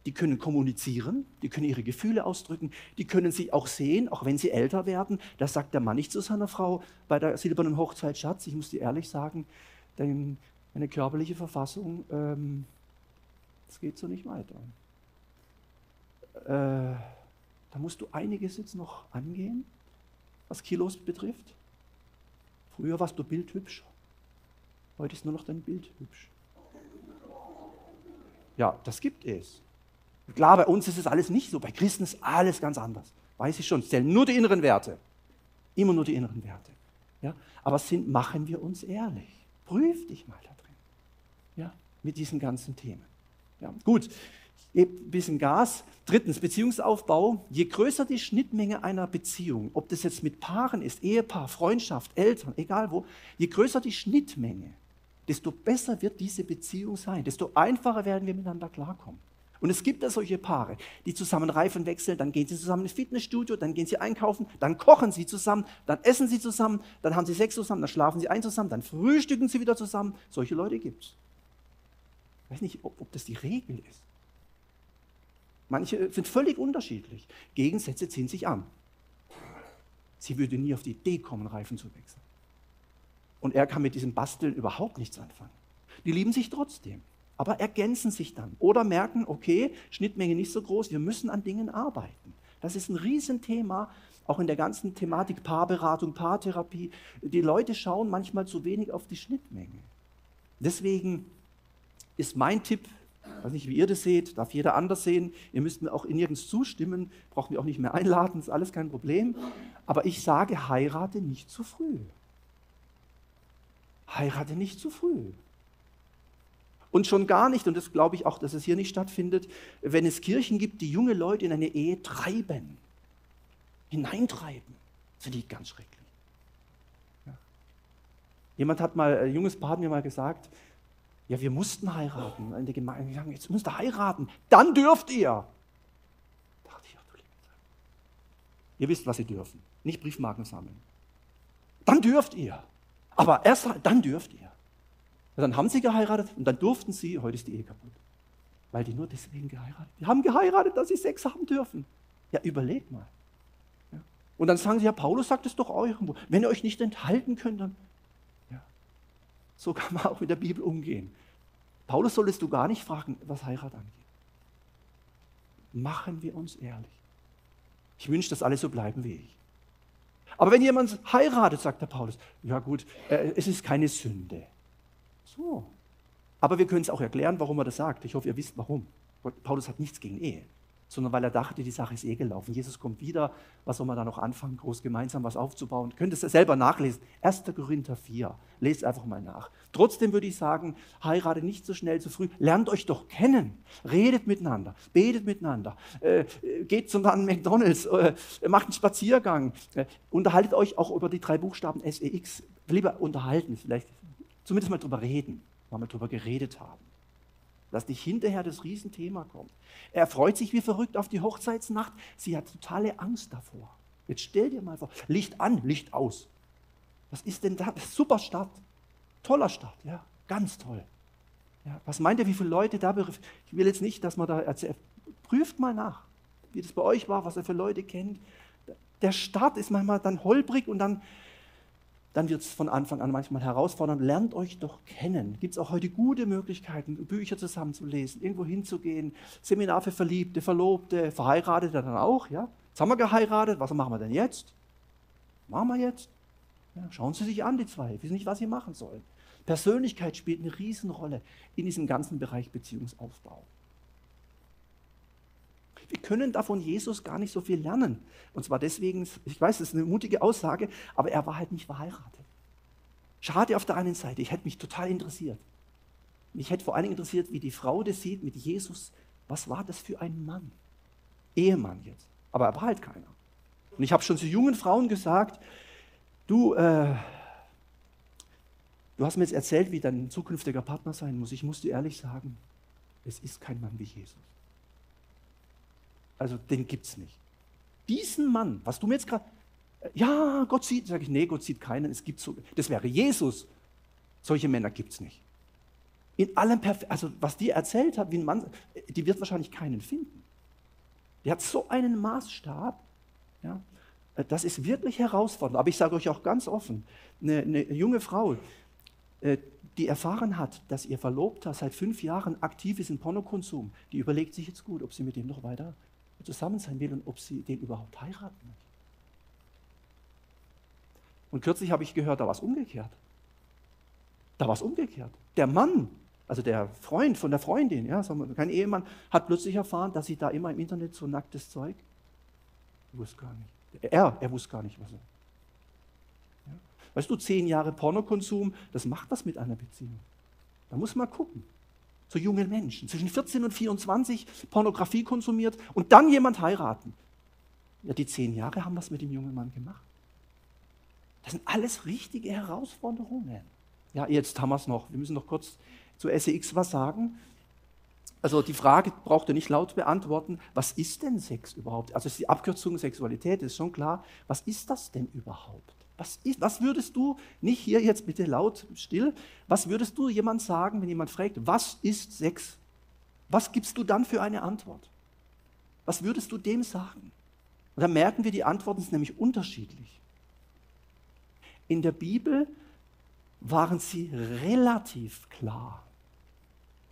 Die können kommunizieren, die können ihre Gefühle ausdrücken, die können sich auch sehen, auch wenn sie älter werden. Da sagt der Mann nicht zu seiner Frau bei der silbernen Hochzeit, Schatz, ich muss dir ehrlich sagen, dein eine körperliche Verfassung, ähm, das geht so nicht weiter. Äh, da musst du einiges jetzt noch angehen, was Kilos betrifft. Früher warst du bildhübsch, heute ist nur noch dein Bild hübsch. Ja, das gibt es. Klar, bei uns ist es alles nicht so. Bei Christen ist alles ganz anders. Weiß ich schon. Zählen nur die inneren Werte. Immer nur die inneren Werte. Ja? Aber sind, machen wir uns ehrlich. Prüf dich mal da ja, mit diesen ganzen Themen. Ja, gut, ein bisschen Gas. Drittens, Beziehungsaufbau. Je größer die Schnittmenge einer Beziehung, ob das jetzt mit Paaren ist, Ehepaar, Freundschaft, Eltern, egal wo, je größer die Schnittmenge, desto besser wird diese Beziehung sein, desto einfacher werden wir miteinander klarkommen. Und es gibt da solche Paare, die zusammen Reifen wechseln, dann gehen sie zusammen ins Fitnessstudio, dann gehen sie einkaufen, dann kochen sie zusammen, dann essen sie zusammen, dann haben sie Sex zusammen, dann schlafen sie ein zusammen, dann frühstücken sie wieder zusammen. Solche Leute gibt es. Ich weiß nicht, ob, ob das die Regel ist. Manche sind völlig unterschiedlich. Gegensätze ziehen sich an. Sie würde nie auf die Idee kommen, Reifen zu wechseln. Und er kann mit diesem Basteln überhaupt nichts anfangen. Die lieben sich trotzdem aber ergänzen sich dann oder merken, okay, Schnittmenge nicht so groß, wir müssen an Dingen arbeiten. Das ist ein Riesenthema, auch in der ganzen Thematik Paarberatung, Paartherapie. Die Leute schauen manchmal zu wenig auf die Schnittmenge. Deswegen ist mein Tipp, ich weiß nicht, wie ihr das seht, darf jeder anders sehen. Ihr müsst mir auch nirgends zustimmen, braucht mich auch nicht mehr einladen, ist alles kein Problem. Aber ich sage, heirate nicht zu früh. Heirate nicht zu früh. Und schon gar nicht, und das glaube ich auch, dass es hier nicht stattfindet, wenn es Kirchen gibt, die junge Leute in eine Ehe treiben, hineintreiben. Finde ich ganz schrecklich. Ja. Jemand hat mal, ein junges Paar hat mir mal gesagt, ja, wir mussten heiraten. In der Gemeinde sagen, jetzt müsst ihr heiraten, dann dürft ihr. Da dachte ich, ach du Ihr wisst, was sie dürfen, nicht Briefmarken sammeln. Dann dürft ihr. Aber erst dann dürft ihr. Und dann haben sie geheiratet und dann durften sie, heute ist die Ehe kaputt. Weil die nur deswegen geheiratet Die haben geheiratet, dass sie Sex haben dürfen. Ja, überlegt mal. Ja. Und dann sagen sie, ja, Paulus sagt es doch auch irgendwo. Wenn ihr euch nicht enthalten könnt, dann. So kann man auch mit der Bibel umgehen. Paulus solltest du gar nicht fragen, was Heirat angeht. Machen wir uns ehrlich. Ich wünsche, dass alle so bleiben wie ich. Aber wenn jemand heiratet, sagt der Paulus, ja gut, äh, es ist keine Sünde. So. Aber wir können es auch erklären, warum er das sagt. Ich hoffe, ihr wisst warum. Paulus hat nichts gegen Ehe, sondern weil er dachte, die Sache ist eh gelaufen. Jesus kommt wieder. Was soll man da noch anfangen, groß gemeinsam was aufzubauen? Könnt ihr es selber nachlesen. 1. Korinther 4. Lest einfach mal nach. Trotzdem würde ich sagen, heirate nicht so schnell, zu früh. Lernt euch doch kennen. Redet miteinander. Betet miteinander. Äh, geht zum McDonalds. Äh, macht einen Spaziergang. Äh, unterhaltet euch auch über die drei Buchstaben SEX. Lieber unterhalten. Vielleicht Zumindest mal drüber reden, wir drüber geredet haben. Dass nicht hinterher das Riesenthema kommt. Er freut sich wie verrückt auf die Hochzeitsnacht. Sie hat totale Angst davor. Jetzt stell dir mal vor, Licht an, Licht aus. Was ist denn da? Super Stadt. Toller Stadt, ja, ganz toll. Ja, was meint ihr, wie viele Leute da betrifft? Ich will jetzt nicht, dass man da erzählt. Prüft mal nach, wie das bei euch war, was ihr für Leute kennt. Der Start ist manchmal dann holprig und dann dann wird es von Anfang an manchmal herausfordernd. Lernt euch doch kennen. Gibt es auch heute gute Möglichkeiten, Bücher zusammen zu lesen, irgendwo hinzugehen, Seminar für Verliebte, Verlobte, Verheiratete dann auch. Ja? Jetzt haben wir geheiratet, was machen wir denn jetzt? Machen wir jetzt? Ja, schauen Sie sich an, die zwei, wissen nicht, was sie machen sollen. Persönlichkeit spielt eine Riesenrolle in diesem ganzen Bereich Beziehungsaufbau. Wir können davon Jesus gar nicht so viel lernen. Und zwar deswegen, ich weiß, das ist eine mutige Aussage, aber er war halt nicht verheiratet. Schade auf der einen Seite, ich hätte mich total interessiert. Mich hätte vor allen Dingen interessiert, wie die Frau das sieht mit Jesus. Was war das für ein Mann? Ehemann jetzt. Aber er war halt keiner. Und ich habe schon zu jungen Frauen gesagt, du, äh, du hast mir jetzt erzählt, wie dein zukünftiger Partner sein muss. Ich muss dir ehrlich sagen, es ist kein Mann wie Jesus. Also den gibt es nicht. Diesen Mann, was du mir jetzt gerade, ja, Gott sieht, sage ich, nee, Gott sieht keinen, es gibt so, das wäre Jesus. Solche Männer gibt es nicht. In allem perfekt, also was die erzählt hat, wie ein Mann, die wird wahrscheinlich keinen finden. Die hat so einen Maßstab, ja, das ist wirklich herausfordernd. Aber ich sage euch auch ganz offen, eine, eine junge Frau, äh, die erfahren hat, dass ihr Verlobter seit fünf Jahren aktiv ist im Pornokonsum, die überlegt sich jetzt gut, ob sie mit ihm noch weiter zusammen sein will und ob sie den überhaupt heiraten möchte. Und kürzlich habe ich gehört, da war es umgekehrt. Da war es umgekehrt. Der Mann, also der Freund von der Freundin, ja, kein Ehemann, hat plötzlich erfahren, dass sie da immer im Internet so nacktes Zeug. Ich wusste gar nicht. Er, er wusste gar nicht, was er. Ja. Weißt du, zehn Jahre Pornokonsum, das macht was mit einer Beziehung. Da muss man gucken zu jungen Menschen, zwischen 14 und 24 Pornografie konsumiert und dann jemand heiraten. Ja, die zehn Jahre haben was mit dem jungen Mann gemacht. Das sind alles richtige Herausforderungen. Ja, jetzt haben wir es noch. Wir müssen noch kurz zu SEX was sagen. Also die Frage braucht ihr nicht laut beantworten, was ist denn Sex überhaupt? Also ist die Abkürzung Sexualität, ist schon klar. Was ist das denn überhaupt? Was, ist, was würdest du, nicht hier jetzt bitte laut, still, was würdest du jemand sagen, wenn jemand fragt, was ist Sex? Was gibst du dann für eine Antwort? Was würdest du dem sagen? Und da merken wir, die Antworten sind nämlich unterschiedlich. In der Bibel waren sie relativ klar.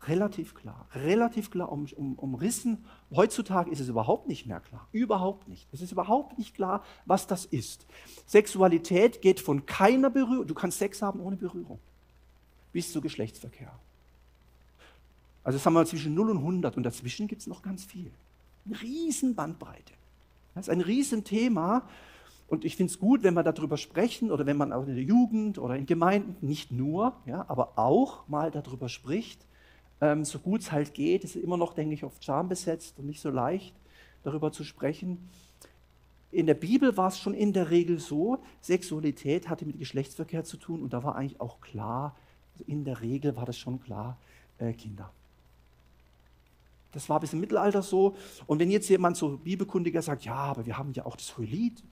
Relativ klar. Relativ klar um, um, umrissen. Heutzutage ist es überhaupt nicht mehr klar. Überhaupt nicht. Es ist überhaupt nicht klar, was das ist. Sexualität geht von keiner Berührung. Du kannst Sex haben ohne Berührung. Bis zu Geschlechtsverkehr. Also das haben wir zwischen 0 und 100 und dazwischen gibt es noch ganz viel. Eine riesen Bandbreite. Das ist ein Riesenthema. Und ich finde es gut, wenn wir darüber sprechen oder wenn man auch in der Jugend oder in Gemeinden, nicht nur, ja, aber auch mal darüber spricht, ähm, so gut es halt geht. Ist immer noch, denke ich, oft schambesetzt und nicht so leicht, darüber zu sprechen. In der Bibel war es schon in der Regel so, Sexualität hatte mit Geschlechtsverkehr zu tun und da war eigentlich auch klar, also in der Regel war das schon klar, äh, Kinder. Das war bis im Mittelalter so. Und wenn jetzt jemand so Bibelkundiger sagt, ja, aber wir haben ja auch das Hohelied,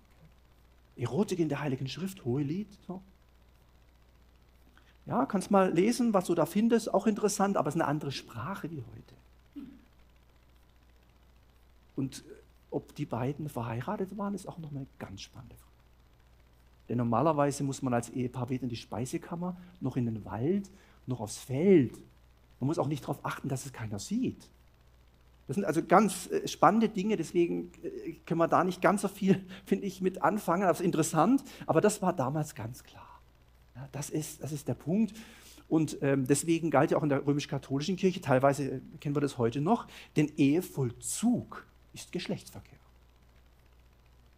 Erotik in der Heiligen Schrift, Hohelied, so. Ja, kannst mal lesen, was du da findest, auch interessant, aber es ist eine andere Sprache wie heute. Und äh, ob die beiden verheiratet waren, ist auch noch eine ganz spannende Frage. Denn normalerweise muss man als Ehepaar weder in die Speisekammer, noch in den Wald, noch aufs Feld. Man muss auch nicht darauf achten, dass es keiner sieht. Das sind also ganz äh, spannende Dinge, deswegen äh, können wir da nicht ganz so viel, [laughs] finde ich, mit anfangen. Das ist interessant, aber das war damals ganz klar. Das, ist, das ist der Punkt. Und ähm, deswegen galt ja auch in der römisch-katholischen Kirche, teilweise äh, kennen wir das heute noch, denn Ehevollzug ist Geschlechtsverkehr.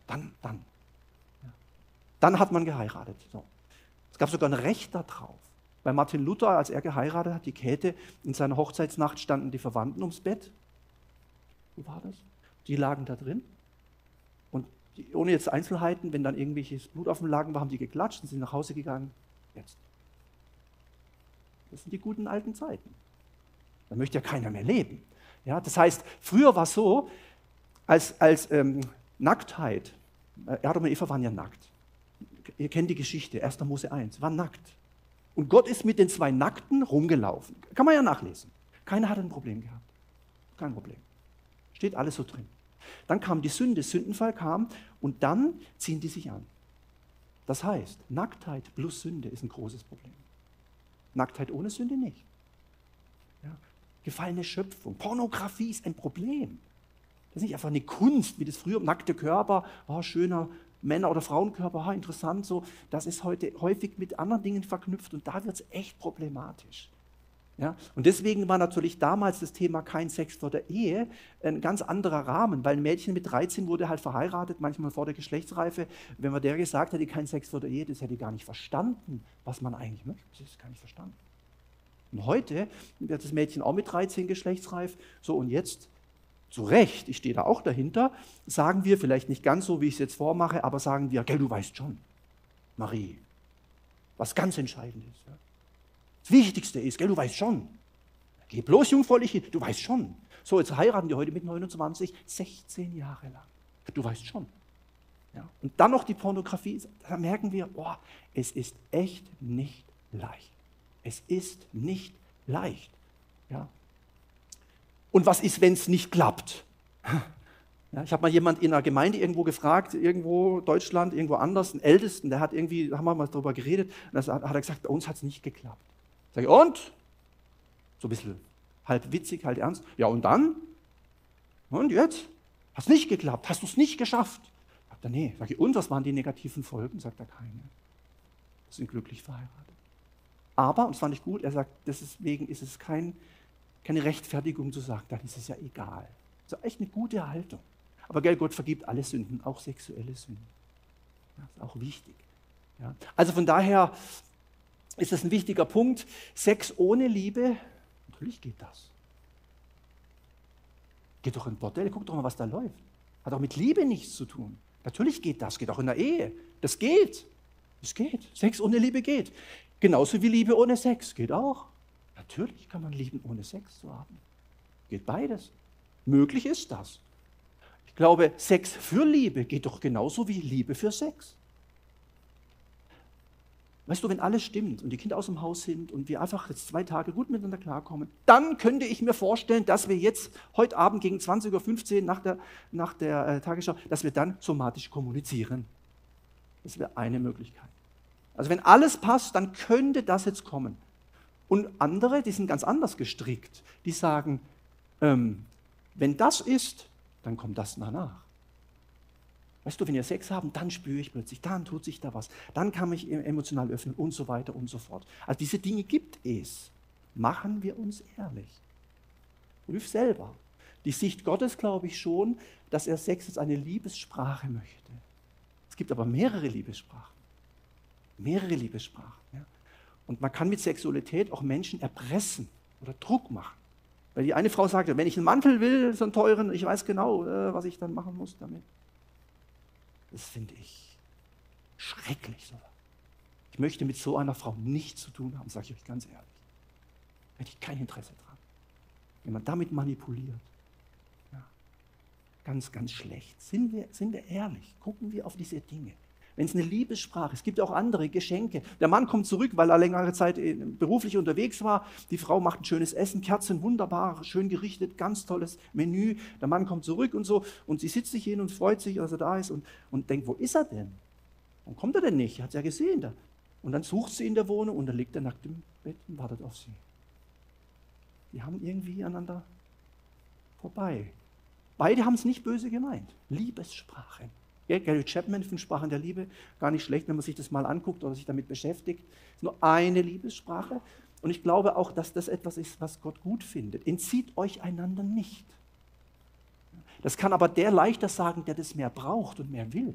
Dann, dann. Ja. Dann hat man geheiratet. So. Es gab sogar ein Recht darauf. Bei Martin Luther, als er geheiratet hat, die Käthe, in seiner Hochzeitsnacht standen die Verwandten ums Bett wie war das? Die lagen da drin. Und die, ohne jetzt Einzelheiten, wenn dann irgendwelches Blut auf dem Lagen war, haben die geklatscht und sind nach Hause gegangen. Jetzt. Das sind die guten alten Zeiten. Da möchte ja keiner mehr leben. Ja, das heißt, früher war es so, als, als ähm, Nacktheit, äh, Adam und Eva waren ja nackt. Ihr kennt die Geschichte, 1. Mose 1, waren nackt. Und Gott ist mit den zwei Nackten rumgelaufen. Kann man ja nachlesen. Keiner hat ein Problem gehabt. Kein Problem. Steht alles so drin. Dann kam die Sünde, Sündenfall kam und dann ziehen die sich an. Das heißt, Nacktheit plus Sünde ist ein großes Problem. Nacktheit ohne Sünde nicht. Ja. Gefallene Schöpfung. Pornografie ist ein Problem. Das ist nicht einfach eine Kunst, wie das früher, nackte Körper, oh, schöner Männer- oder Frauenkörper, oh, interessant so. Das ist heute häufig mit anderen Dingen verknüpft und da wird es echt problematisch. Ja? Und deswegen war natürlich damals das Thema kein Sex vor der Ehe ein ganz anderer Rahmen, weil ein Mädchen mit 13 wurde halt verheiratet, manchmal vor der Geschlechtsreife. Wenn man der gesagt hätte, kein Sex vor der Ehe, das hätte gar nicht verstanden, was man eigentlich möchte. Das ist gar nicht verstanden. Und heute wird das Mädchen auch mit 13 geschlechtsreif. So, und jetzt, zu Recht, ich stehe da auch dahinter, sagen wir, vielleicht nicht ganz so, wie ich es jetzt vormache, aber sagen wir, gell, du weißt schon, Marie, was ganz entscheidend ist. Ja? Das Wichtigste ist, gell, du weißt schon. Geh bloß jungfräulich hin, du weißt schon. So, jetzt heiraten die heute mit 29, 16 Jahre lang. Du weißt schon. Ja. Und dann noch die Pornografie, da merken wir, boah, es ist echt nicht leicht. Es ist nicht leicht. Ja. Und was ist, wenn es nicht klappt? [laughs] Ja, ich habe mal jemand in einer Gemeinde irgendwo gefragt, irgendwo Deutschland, irgendwo anders, einen Ältesten, der hat irgendwie, da haben wir mal darüber geredet, und da hat er gesagt, bei uns hat es nicht geklappt. Sag ich, und? So ein bisschen halb witzig, halb ernst. Ja, und dann? Und jetzt? Hast nicht geklappt? Hast du es nicht geschafft? Sagt er, nee. Sag ich, und was waren die negativen Folgen? Sagt er, keine. Wir sind glücklich verheiratet. Aber, und das fand ich gut, er sagt, deswegen ist es kein, keine Rechtfertigung zu sagen, dann ist es ja egal. Das ist echt eine gute Haltung. Aber gell, Gott vergibt alle Sünden, auch sexuelle Sünden. Das ist auch wichtig. Ja. Also von daher, ist das ein wichtiger Punkt. Sex ohne Liebe, natürlich geht das. Geht doch in Bordell, guck doch mal, was da läuft. Hat auch mit Liebe nichts zu tun. Natürlich geht das, geht auch in der Ehe. Das geht. Es geht. Sex ohne Liebe geht. Genauso wie Liebe ohne Sex geht auch. Natürlich kann man lieben, ohne Sex zu haben. Geht beides. Möglich ist das. Ich glaube, Sex für Liebe geht doch genauso wie Liebe für Sex. Weißt du, wenn alles stimmt und die Kinder aus dem Haus sind und wir einfach jetzt zwei Tage gut miteinander klarkommen, dann könnte ich mir vorstellen, dass wir jetzt heute Abend gegen 20.15 Uhr nach der, nach der äh, Tagesschau, dass wir dann somatisch kommunizieren. Das wäre eine Möglichkeit. Also wenn alles passt, dann könnte das jetzt kommen. Und andere, die sind ganz anders gestrickt, die sagen, ähm, wenn das ist, dann kommt das danach. Weißt du, wenn wir Sex haben, dann spüre ich plötzlich, dann tut sich da was, dann kann mich emotional öffnen und so weiter und so fort. Also diese Dinge gibt es. Machen wir uns ehrlich. Prüf selber. Die Sicht Gottes glaube ich schon, dass er Sex als eine Liebessprache möchte. Es gibt aber mehrere Liebessprachen. Mehrere Liebessprachen. Ja. Und man kann mit Sexualität auch Menschen erpressen oder Druck machen. Weil die eine Frau sagte, wenn ich einen Mantel will, so einen teuren, ich weiß genau, äh, was ich dann machen muss damit. Das finde ich schrecklich. So. Ich möchte mit so einer Frau nichts zu tun haben, sage ich euch ganz ehrlich. Hätte ich kein Interesse dran. Wenn man damit manipuliert. Ja. Ganz, ganz schlecht. Sind wir, sind wir ehrlich? Gucken wir auf diese Dinge. Wenn es eine Liebessprache ist, es gibt auch andere Geschenke. Der Mann kommt zurück, weil er längere Zeit äh, beruflich unterwegs war. Die Frau macht ein schönes Essen, Kerzen wunderbar, schön gerichtet, ganz tolles Menü. Der Mann kommt zurück und so und sie sitzt sich hin und freut sich, dass er da ist und, und denkt, wo ist er denn? Warum kommt er denn nicht? Hat es ja gesehen. Da. Und dann sucht sie in der Wohnung und dann liegt er nackt im Bett und wartet auf sie. Die haben irgendwie aneinander vorbei. Beide haben es nicht böse gemeint. Liebessprache. Gary Chapman von Sprachen der Liebe, gar nicht schlecht, wenn man sich das mal anguckt oder sich damit beschäftigt. Es ist nur eine Liebessprache. Und ich glaube auch, dass das etwas ist, was Gott gut findet. Entzieht euch einander nicht. Das kann aber der leichter sagen, der das mehr braucht und mehr will.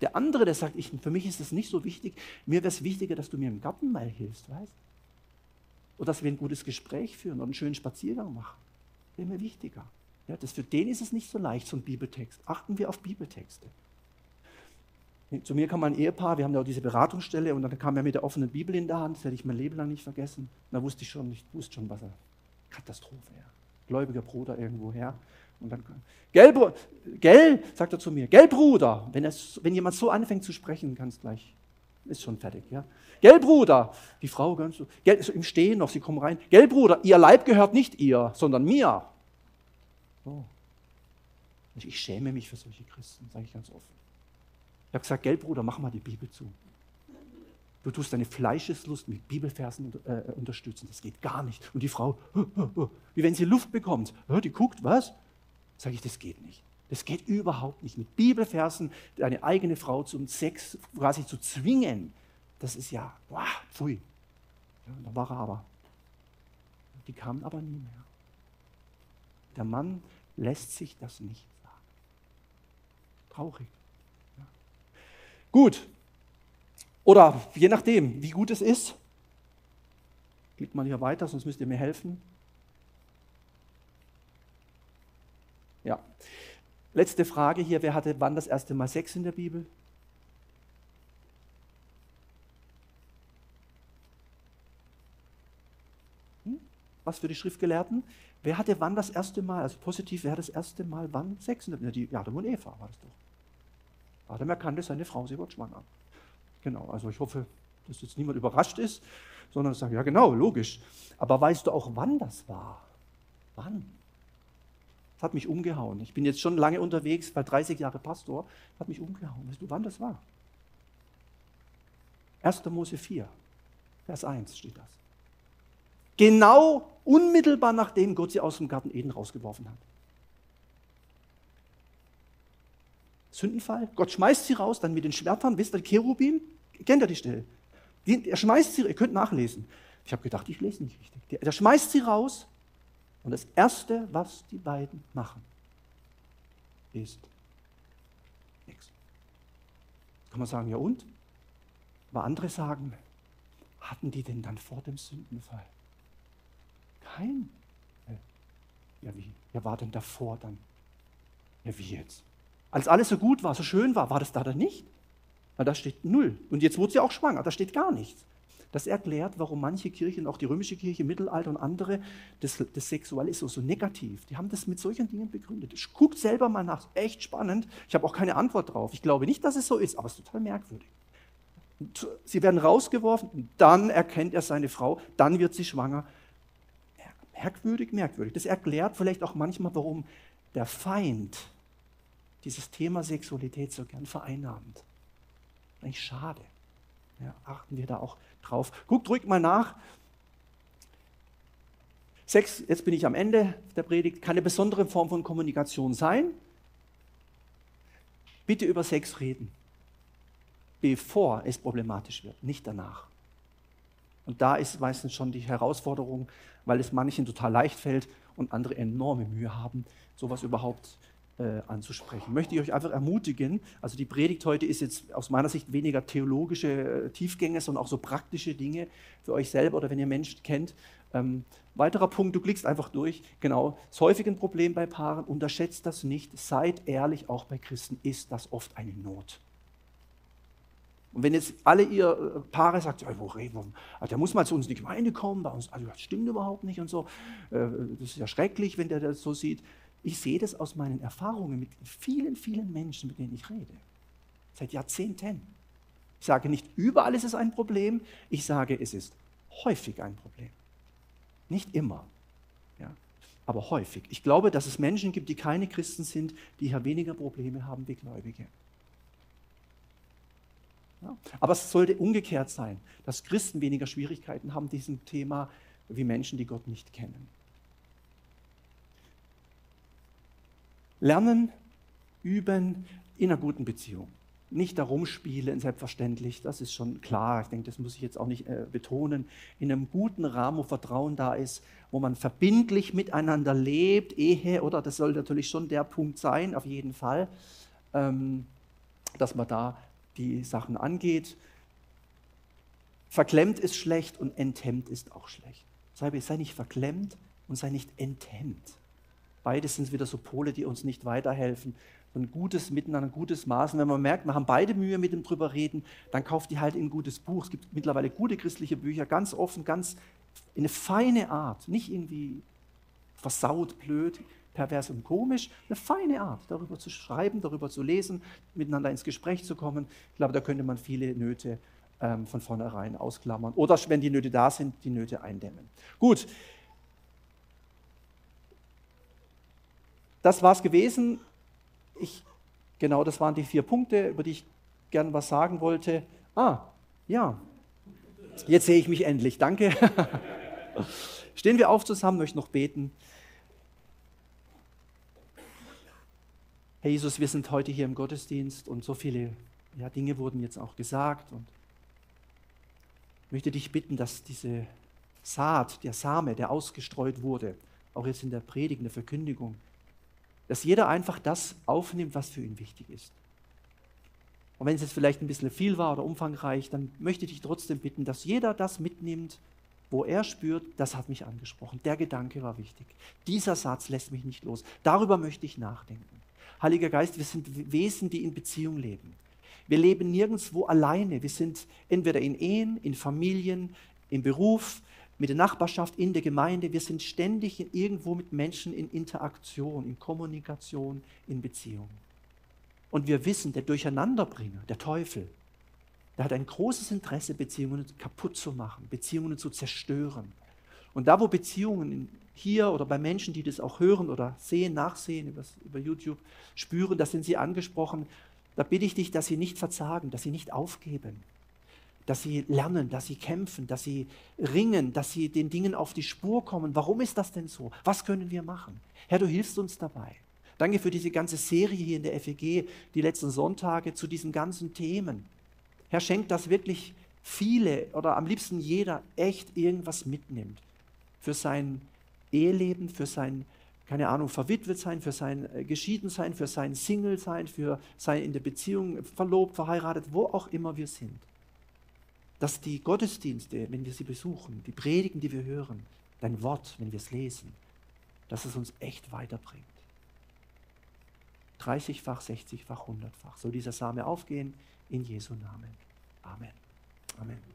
Der andere, der sagt, ich, für mich ist es nicht so wichtig, mir wäre es wichtiger, dass du mir im Garten mal hilfst, weißt Oder dass wir ein gutes Gespräch führen oder einen schönen Spaziergang machen. Wäre mir wichtiger. Ja, das, für den ist es nicht so leicht, so ein Bibeltext. Achten wir auf Bibeltexte. Zu mir kam ein Ehepaar, wir haben ja auch diese Beratungsstelle und dann kam er mit der offenen Bibel in der Hand, das werde ich mein Leben lang nicht vergessen. Da wusste ich schon, ich wusste schon, was er, Katastrophe, ja. Gläubiger Bruder irgendwo her. Und dann, gell, gell, sagt er zu mir, gell, Bruder, wenn, es, wenn jemand so anfängt zu sprechen, ganz gleich, ist schon fertig, ja. Gell, Bruder, die Frau ganz so, gell, so im Stehen noch, sie kommen rein, gell, Bruder, ihr Leib gehört nicht ihr, sondern mir. Oh. Ich schäme mich für solche Christen, sage ich ganz offen. Ich habe gesagt, gell, Bruder, mach mal die Bibel zu. Du tust deine Fleischeslust mit Bibelversen äh, unterstützen. Das geht gar nicht. Und die Frau, wie wenn sie Luft bekommt, die guckt, was? Sage ich, das geht nicht. Das geht überhaupt nicht. Mit Bibelversen deine eigene Frau zum Sex quasi zu zwingen, das ist ja, wow, pfui. Ja, da war er aber. Die kamen aber nie mehr. Der Mann lässt sich das nicht sagen. Traurig. Ja. Gut. Oder je nachdem, wie gut es ist. Klickt mal hier weiter, sonst müsst ihr mir helfen. Ja. Letzte Frage hier. Wer hatte wann das erste Mal Sex in der Bibel? Hm? Was für die Schriftgelehrten? Wer hatte wann das erste Mal, also positiv, wer hat das erste Mal wann Sex? Die Adam und Eva war das doch. Adam erkannte seine Frau, sie wird schwanger. Genau, also ich hoffe, dass jetzt niemand überrascht ist, sondern sagt, ja genau, logisch. Aber weißt du auch, wann das war? Wann? Das hat mich umgehauen. Ich bin jetzt schon lange unterwegs, bei 30 Jahre Pastor, hat mich umgehauen. Weißt du, wann das war? 1. Mose 4, Vers 1 steht das. Genau unmittelbar nachdem Gott sie aus dem Garten Eden rausgeworfen hat. Sündenfall. Gott schmeißt sie raus, dann mit den Schwertern, wisst ihr, Cherubim, kennt ihr die Stelle? er schmeißt sie, ihr könnt nachlesen. Ich habe gedacht, ich lese nicht richtig. Der schmeißt sie raus und das Erste, was die beiden machen, ist nichts. Kann man sagen, ja und? Aber andere sagen, hatten die denn dann vor dem Sündenfall kein. Ja, wie? Wer war denn davor dann? Ja, wie jetzt? Als alles so gut war, so schön war, war das da dann nicht? Na, da steht null. Und jetzt wurde sie auch schwanger, da steht gar nichts. Das erklärt, warum manche Kirchen, auch die römische Kirche, Mittelalter und andere, das, das Sexualismus so negativ. Die haben das mit solchen Dingen begründet. Guckt selber mal nach, echt spannend. Ich habe auch keine Antwort drauf. Ich glaube nicht, dass es so ist, aber es ist total merkwürdig. Sie werden rausgeworfen, dann erkennt er seine Frau, dann wird sie schwanger. Merkwürdig, merkwürdig. Das erklärt vielleicht auch manchmal, warum der Feind dieses Thema Sexualität so gern vereinnahmt. Eigentlich schade. Ja, achten wir da auch drauf. Guckt ruhig mal nach. Sex, jetzt bin ich am Ende der Predigt, kann eine besondere Form von Kommunikation sein. Bitte über Sex reden, bevor es problematisch wird, nicht danach. Und da ist meistens schon die Herausforderung, weil es manchen total leicht fällt und andere enorme Mühe haben, sowas überhaupt äh, anzusprechen. Möchte ich euch einfach ermutigen, also die Predigt heute ist jetzt aus meiner Sicht weniger theologische äh, Tiefgänge, sondern auch so praktische Dinge für euch selber oder wenn ihr Menschen kennt. Ähm, weiterer Punkt, du klickst einfach durch. Genau, ist häufig ein Problem bei Paaren, unterschätzt das nicht. Seid ehrlich, auch bei Christen ist das oft eine Not. Und wenn jetzt alle ihr äh, Paare sagt, wo wir? Also der muss mal zu uns in die Gemeinde kommen, bei uns, also das stimmt überhaupt nicht und so. Äh, das ist ja schrecklich, wenn der das so sieht. Ich sehe das aus meinen Erfahrungen mit vielen, vielen Menschen, mit denen ich rede. Seit Jahrzehnten. Ich sage nicht, überall ist es ein Problem. Ich sage, es ist häufig ein Problem. Nicht immer, ja, aber häufig. Ich glaube, dass es Menschen gibt, die keine Christen sind, die hier weniger Probleme haben wie Gläubige. Ja, aber es sollte umgekehrt sein, dass Christen weniger Schwierigkeiten haben, diesem Thema wie Menschen, die Gott nicht kennen. Lernen, üben in einer guten Beziehung. Nicht darum spielen, selbstverständlich, das ist schon klar. Ich denke, das muss ich jetzt auch nicht äh, betonen. In einem guten Rahmen, wo Vertrauen da ist, wo man verbindlich miteinander lebt, Ehe, oder das soll natürlich schon der Punkt sein, auf jeden Fall, ähm, dass man da die Sachen angeht. Verklemmt ist schlecht und enthemmt ist auch schlecht. Sei, sei nicht verklemmt und sei nicht enthemmt. Beides sind wieder so Pole, die uns nicht weiterhelfen. ein gutes Miteinander, ein gutes Maß. Und wenn man merkt, wir haben beide Mühe mit dem drüber reden, dann kauft die halt ein gutes Buch. Es gibt mittlerweile gute christliche Bücher, ganz offen, ganz in eine feine Art. Nicht irgendwie versaut, blöd, pervers und komisch. Eine feine Art, darüber zu schreiben, darüber zu lesen, miteinander ins Gespräch zu kommen. Ich glaube, da könnte man viele Nöte ähm, von vornherein ausklammern. Oder wenn die Nöte da sind, die Nöte eindämmen. Gut, Das war es gewesen. Ich, genau, das waren die vier Punkte, über die ich gern was sagen wollte. Ah, ja. Jetzt sehe ich mich endlich. Danke. [laughs] Stehen wir auf zusammen, möchte noch beten. Herr Jesus, wir sind heute hier im Gottesdienst und so viele ja, Dinge wurden jetzt auch gesagt. Und ich möchte dich bitten, dass diese Saat, der Same, der ausgestreut wurde, auch jetzt in der Predigt, in der Verkündigung, dass jeder einfach das aufnimmt, was für ihn wichtig ist. Und wenn es jetzt vielleicht ein bisschen viel war oder umfangreich, dann möchte ich dich trotzdem bitten, dass jeder das mitnimmt, wo er spürt, das hat mich angesprochen. Der Gedanke war wichtig. Dieser Satz lässt mich nicht los. Darüber möchte ich nachdenken. Heiliger Geist, wir sind Wesen, die in Beziehung leben. Wir leben nirgendwo alleine. Wir sind entweder in Ehen, in Familien, im Beruf, mit der Nachbarschaft, in der Gemeinde. Wir sind ständig irgendwo mit Menschen in Interaktion, in Kommunikation, in Beziehung. Und wir wissen, der Durcheinanderbringer, der Teufel, der hat ein großes Interesse, Beziehungen kaputt zu machen, Beziehungen zu zerstören. Und da, wo Beziehungen hier oder bei Menschen, die das auch hören oder sehen, nachsehen über, über YouTube, spüren, da sind sie angesprochen, da bitte ich dich, dass sie nicht verzagen, dass sie nicht aufgeben, dass sie lernen, dass sie kämpfen, dass sie ringen, dass sie den Dingen auf die Spur kommen. Warum ist das denn so? Was können wir machen? Herr, du hilfst uns dabei. Danke für diese ganze Serie hier in der FEG, die letzten Sonntage zu diesen ganzen Themen. Herr, schenkt, dass wirklich viele oder am liebsten jeder echt irgendwas mitnimmt für sein Eheleben, für sein, keine Ahnung, verwitwet sein, für sein äh, geschieden sein, für sein Single sein, für sein in der Beziehung verlobt, verheiratet, wo auch immer wir sind dass die Gottesdienste, wenn wir sie besuchen, die Predigen, die wir hören, dein Wort, wenn wir es lesen, dass es uns echt weiterbringt. 30-fach, 60-fach, 100-fach. Soll dieser Same aufgehen in Jesu Namen. Amen. Amen.